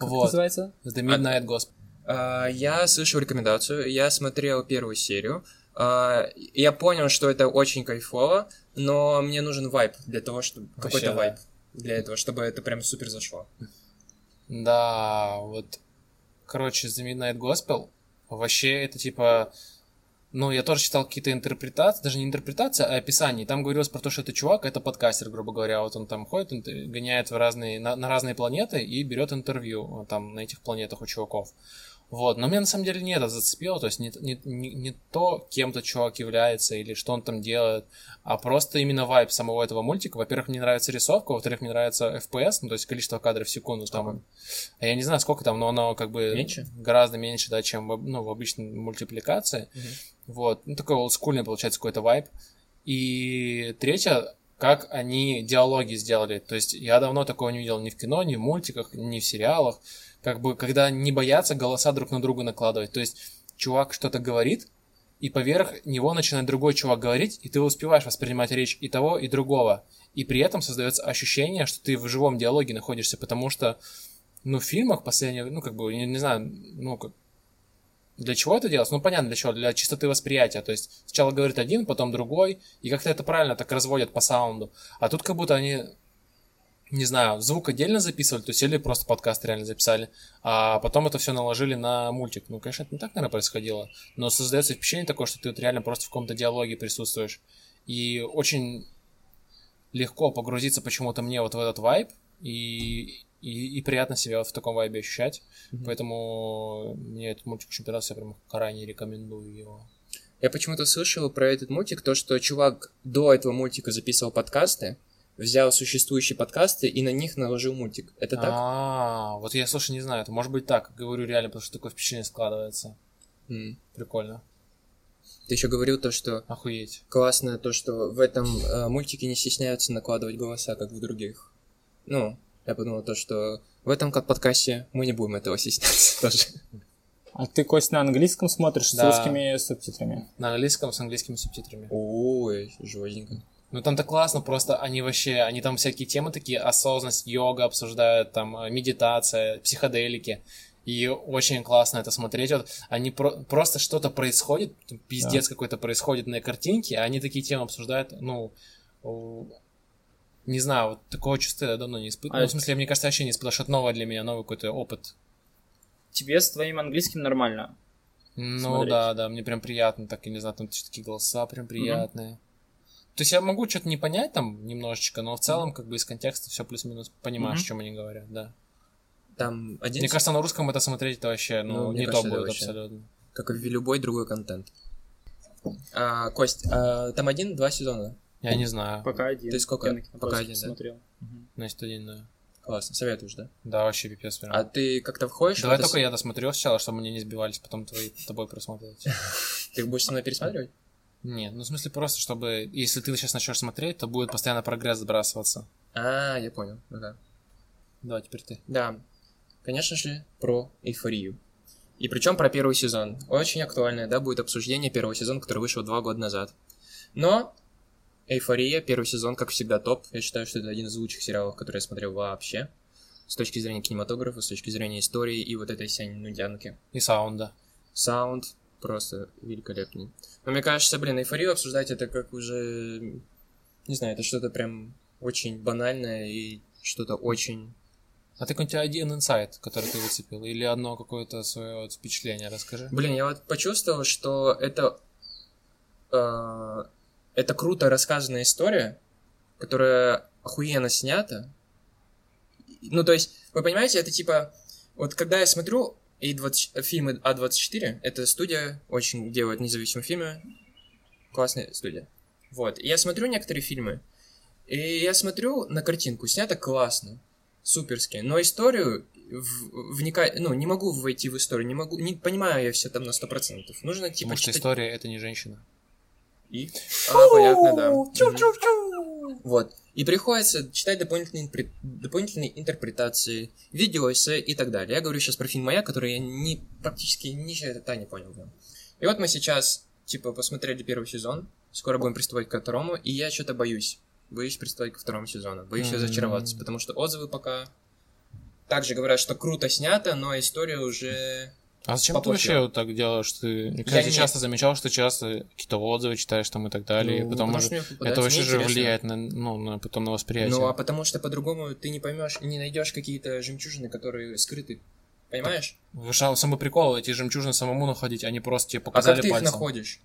вот,
называется?
The Midnight Gospel.
А, я слышал рекомендацию, я смотрел первую серию. А, я понял, что это очень кайфово, но мне нужен вайп для того, чтобы... Какой-то
да.
вайп для этого, чтобы это прям супер зашло.
Да, вот, короче, The Midnight Gospel, вообще это типа, ну, я тоже читал какие-то интерпретации, даже не интерпретация, а описание. Там говорилось про то, что это чувак, это подкастер, грубо говоря, вот он там ходит, гоняет в разные, на, на разные планеты и берет интервью вот там на этих планетах у чуваков. Вот, но меня на самом деле не это зацепило, то есть не, не, не, не то, кем тот чувак является или что он там делает, а просто именно вайб самого этого мультика. Во-первых, мне нравится рисовка, во-вторых, мне нравится FPS, ну, то есть количество кадров в секунду там. А я не знаю, сколько там, но оно как бы
Меньше?
гораздо меньше, да, чем ну, в обычной мультипликации. Вот, ну, такой олдскульный получается какой-то вайб. И третье, как они диалоги сделали. То есть я давно такого не видел ни в кино, ни в мультиках, ни в сериалах. Как бы, когда не боятся голоса друг на друга накладывать. То есть чувак что-то говорит, и поверх него начинает другой чувак говорить, и ты успеваешь воспринимать речь и того, и другого. И при этом создается ощущение, что ты в живом диалоге находишься, потому что, ну, в фильмах последнее, ну, как бы, не, не знаю, ну, как, для чего это делается? Ну, понятно, для чего, для чистоты восприятия. То есть сначала говорит один, потом другой, и как-то это правильно так разводят по саунду. А тут как будто они, не знаю, звук отдельно записывали, то или просто подкаст реально записали, а потом это все наложили на мультик. Ну, конечно, это не так, наверное, происходило, но создается впечатление такое, что ты вот реально просто в каком-то диалоге присутствуешь. И очень легко погрузиться почему-то мне вот в этот вайб, и, и, и приятно себя в таком вайбе ощущать. Поэтому мне этот мультик очень понравился, я прям крайне рекомендую его.
Я почему-то слышал про этот мультик, то, что чувак до этого мультика записывал подкасты, взял существующие подкасты и на них наложил мультик. Это так?
А, вот я, слушай, не знаю, это может быть так, говорю реально, потому что такое впечатление складывается. Прикольно.
Ты еще говорил то, что
Охуеть.
классно то, что в этом э, мультике не стесняются накладывать голоса, как в других. Ну, я подумал то, что в этом как подкасте мы не будем этого стесняться тоже.
А ты, Кость, на английском смотришь
Да.
с русскими субтитрами?
На английском с английскими субтитрами.
Ой, жестенько.
Ну там так классно, просто они вообще, они там всякие темы такие, осознанность, йога обсуждают, там э, медитация, психоделики. И очень классно это смотреть. Вот они про- просто что-то происходит, пиздец какой-то происходит на картинке, а они такие темы обсуждают, ну, не знаю, вот такого чувства я давно не испытывал.
А
Ну, в смысле, мне кажется, вообще не испытывал, что это новое для меня, новый какой-то опыт.
Тебе с твоим английским нормально.
Ну
смотреть.
да, да, мне прям приятно, так, я не знаю, там такие голоса прям приятные. То есть я могу что-то не понять там немножечко, но в целом как бы из контекста все плюс-минус понимаешь,
Мгм.
о чем они говорят, да.
Там один,
Мне кажется, на русском это смотреть это вообще, ну,
Ну,
не
кажется,
то будет
вообще-
абсолютно.
как и любой другой контент. А, Кость, а, там один-два сезона.
Я не знаю.
Пока один.
Ты сколько?
Я
Пока один, да?
посмотрел.
Значит, один, да.
Классно, советуешь, да?
Да, вообще пипец прям.
А ты как-то входишь?
Давай
это
только
с-
я досмотрю сначала, чтобы мне не сбивались, потом твои тобой просматривать.
Ты будешь со мной пересматривать?
Нет, ну в смысле просто, чтобы, если ты сейчас начнешь смотреть, то будет постоянно прогресс сбрасываться.
А, я понял. Ну да.
Да, теперь ты.
Да, конечно же, про эйфорию. И причем про первый сезон. Очень актуальное, да, будет обсуждение первого сезона, который вышел два года назад. Но эйфория, первый сезон, как всегда, топ. Я считаю, что это один из лучших сериалов, которые я смотрел вообще. С точки зрения кинематографа, с точки зрения истории и вот этой всей нудянки.
И саунда.
Саунд просто великолепный. Но мне кажется, блин, эйфорию обсуждать это как уже... Не знаю, это что-то прям очень банальное и что-то очень...
А ты какой-нибудь один инсайт, который ты выцепил, или одно какое-то свое впечатление расскажи.
Блин, я вот почувствовал, что это... э, это круто рассказанная история, которая охуенно снята. Ну, то есть, вы понимаете, это типа... Вот когда я смотрю A20, фильмы А24, это студия, очень делает независимые фильмы. Классная студия. Вот. И я смотрю некоторые фильмы, и я смотрю на картинку, снято классно, суперски, но историю в- вникать, ну, не могу войти в историю, не могу, не понимаю я все там на 100%. Нужно, типа,
Потому что
читать-
история это не женщина.
И? А, понятно, да. Мгм. Вот. И приходится читать дополнительные, интерпре- дополнительные интерпретации, видеоэссе и так далее. Я говорю сейчас про фильм «Моя», который я не, практически ни черта не понял. Да. И вот мы сейчас, типа, посмотрели первый сезон, скоро будем приступать ко второму, и я что-то боюсь. Боюсь приступать ко второму сезону. Боюсь
М.
разочароваться, потому что отзывы пока также говорят, что круто снято, но история уже...
А зачем ты вообще вот так делаешь? Ты, мне кажется,
не-
часто замечал, что часто какие-то отзывы читаешь там и так далее,
Ну,
потому
потому
что это вообще же влияет на, ну, на, потом на восприятие.
Ну, а потому что по-другому ты не поймешь, не найдешь какие-то жемчужины, которые скрыты. Понимаешь?
Вышел самый прикол, эти жемчужины самому находить, они просто тебе
А
показали
как ты их
пальцем.
находишь?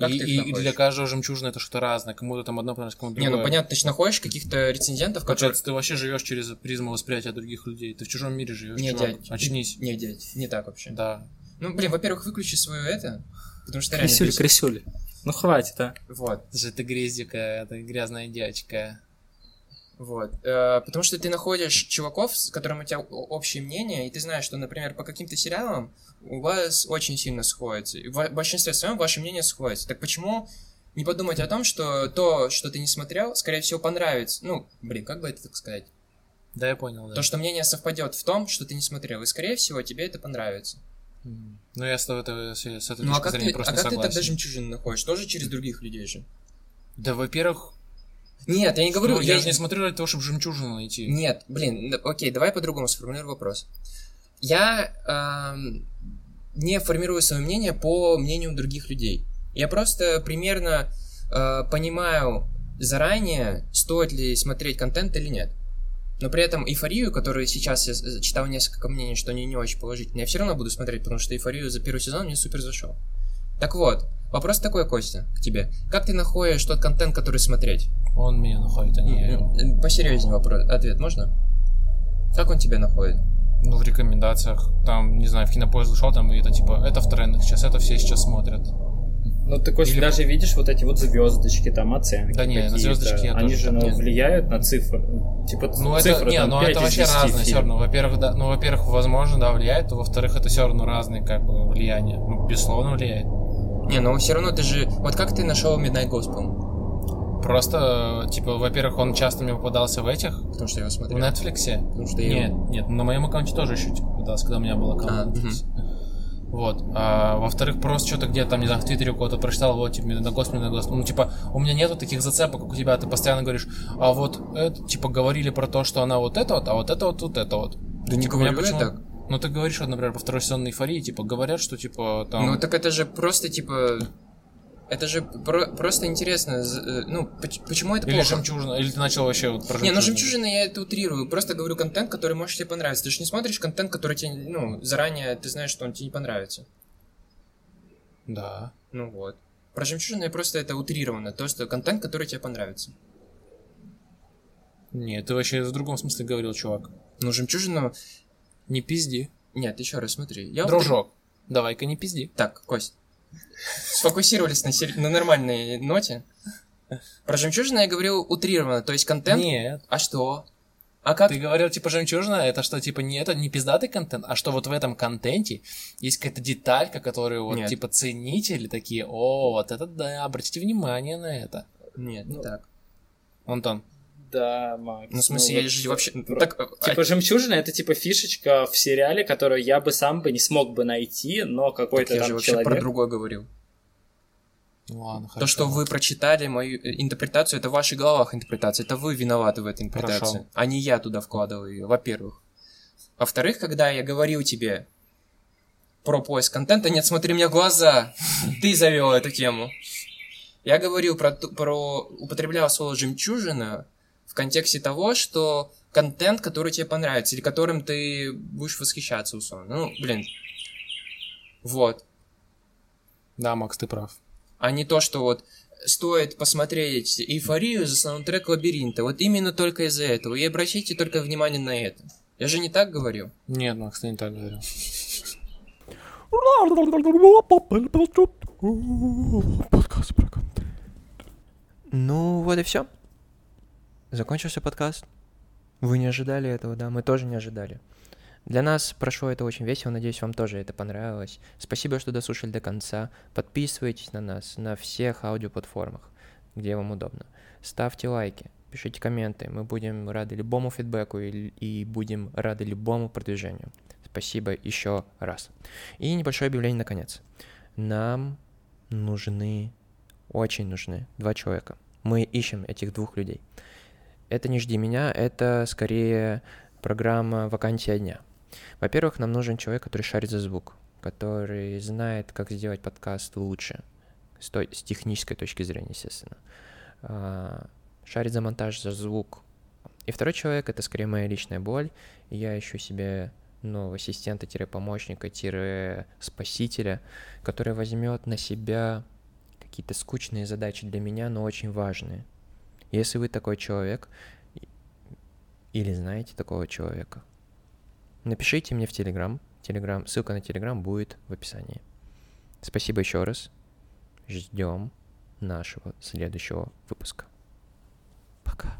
И,
Как ты их
и- и
находишь?
для каждого жемчужины это что-то разное. Кому-то там одно понравилось, кому-то
Не,
другое.
ну понятно, ты же находишь каких-то рецензентов, которые...
Получается, ты вообще живешь через призму восприятия других людей. Ты в чужом мире живешь,
Не,
чувак.
дядь,
Очнись.
Не, дядь, не так вообще.
Да.
Ну, блин, во-первых, выключи свое это, потому что реально...
Крисюль,
бесит.
крисюль. Ну хватит, а.
Вот,
Это же ты грязика, это грязная дядька.
Вот. Э, потому что ты находишь чуваков, с которыми у тебя общее мнение, и ты знаешь, что, например, по каким-то сериалам у вас очень сильно сходится. В большинстве своем ваше мнение сходится. Так почему не подумать о том, что то, что ты не смотрел, скорее всего, понравится? Ну, блин, как бы это так сказать?
Да, я понял, да.
То, что мнение совпадет в том, что ты не смотрел, и, скорее всего, тебе это понравится.
Ну, я с, тобой- с, этой
Ну, а как, ты,
просто
а как ты
согласен.
тогда жемчужины находишь? Тоже через других людей же.
Да, во-первых,
Нет, я не говорю...
ну, я, же не смотрю ради того, чтобы жемчужину найти.
Нет, блин, окей, давай по-другому сформулирую вопрос. Я эм, не формирую свое мнение по мнению других людей. Я просто примерно э, понимаю заранее, стоит ли смотреть контент или нет. Но при этом эйфорию, которую сейчас я с- читал несколько мнений, что они не очень положительные, я все равно буду смотреть, потому что эйфорию за первый сезон мне супер зашел. Так вот, вопрос такой, Костя, к тебе. Как ты находишь тот контент, который смотреть?
Он меня находит, а не я его.
Посерьезнее вопрос, ответ можно? Как он тебя находит?
Ну, в рекомендациях. Там, не знаю, в кинопоиск зашел, там и это типа, это в трендах сейчас, это все сейчас смотрят.
Ну, ты, Кость,
Или-
даже видишь вот эти вот звездочки, там оценки.
Да не, на
какие-то.
звездочки я
Они
тоже
же ну,
не-
влияют на цифры. Типа
Ну, это,
цифры
не,
там
ну
5
это вообще
10
разное все равно. Во-первых, да, ну, во-первых, возможно, да, влияет, во-вторых, это все равно разные, как бы, влияния. Ну, безусловно, влияет.
Не, ну все равно ты же... Вот как ты нашел Midnight Gospel?
Просто, типа, во-первых, он часто мне попадался в этих,
Потому что я его
в
смотрел.
Netflix.
Потому что я
Нет,
его...
нет, на моем аккаунте тоже еще типа, попадался, когда у меня был аккаунт
А,
Netflix. Вот. А, во-вторых, просто что-то где-то там, не знаю, в Твиттере у кого-то прочитал, вот, типа, на Господи. Ну, типа, у меня нету таких зацепок, как у тебя, ты постоянно говоришь, а вот это, типа, говорили про то, что она вот это вот, а вот это вот, вот это вот.
Да не
Типа, меня
говорю я
почему-
так.
Ну, ты говоришь, вот, например, по второй сезон эйфории, типа, говорят, что, типа, там...
Ну так это же просто типа... Это же про- просто интересно. э, Ну, поч- почему это
Или
плохо?
жемчужина, или ты начал вообще вот про
Не, ну
жемчужину?
жемчужина я это утрирую. Просто говорю контент, который может тебе понравиться. Ты же не смотришь контент, который тебе, ну, заранее ты знаешь, что он тебе не понравится.
Да.
Ну вот. Про жемчужину я просто это утрировано. То, что контент, который тебе понравится.
Нет, ты вообще в другом смысле говорил, чувак.
Ну, жемчужину...
Не пизди.
Нет, еще раз смотри. Я
Дружок, давай-ка не пизди.
Так, Кость. Сфокусировались на, сер- на нормальной ноте. Про жемчужину я говорил утрированно, то есть контент.
Нет.
А что? А как?
Ты говорил, типа, жемчужина, это что, типа, не это не пиздатый контент, а что вот в этом контенте есть какая-то деталька, которую вот,
Нет.
типа, ценители такие, о, вот это да, обратите внимание на это.
Нет, не так.
Антон,
Да, Макс.
Ну, в смысле,
вот
я же вообще...
про-
Так, а-
Типа жемчужина это типа фишечка в сериале, которую я бы сам бы не смог бы найти, но
так
какой-то
я же
там
вообще про другое говорил.
ну ладно, хорошо.
То, что вы прочитали мою э, интерпретацию, это в ваших головах интерпретация. Это вы виноваты в этой интерпретации.
Хорошо.
А не я туда вкладываю ее, во-первых. Во-вторых, когда я говорил тебе про поиск контента, нет, смотри мне в глаза. Ты завел эту тему. Я говорил про, про употреблял слово жемчужина в контексте того, что контент, который тебе понравится, или которым ты будешь восхищаться, условно. Ну, блин. Вот.
Да, Макс, ты прав.
а не то, что вот стоит посмотреть эйфорию за саундтрек лабиринта. Вот именно только из-за этого. И обращайте только внимание на это. Я же не так говорю.
Нет, Макс, ты не так говорил.
Подкаст про контент.
Ну, вот и все. Закончился подкаст. Вы не ожидали этого, да? Мы тоже не ожидали. Для нас прошло это очень весело, надеюсь, вам тоже это понравилось. Спасибо, что дослушали до конца. Подписывайтесь на нас на всех аудиоплатформах, где вам удобно. Ставьте лайки, пишите комменты. Мы будем рады любому фидбэку и, и будем рады любому продвижению. Спасибо еще раз. И небольшое объявление наконец. Нам нужны, очень нужны два человека. Мы ищем этих двух людей. Это не жди меня, это скорее программа «Вакансия дня». Во-первых, нам нужен человек, который шарит за звук, который знает, как сделать подкаст лучше, с, той- с технической точки зрения, естественно. А, Шарит за монтаж, за звук. И второй человек — это скорее моя личная боль. Я ищу себе нового ассистента-помощника-спасителя, который возьмет на себя какие-то скучные задачи для меня, но очень важные. Если вы такой человек или знаете такого человека, напишите мне в Телеграм. Телеграм, ссылка на Телеграм будет в описании. Спасибо еще раз. Ждем нашего следующего выпуска. Пока.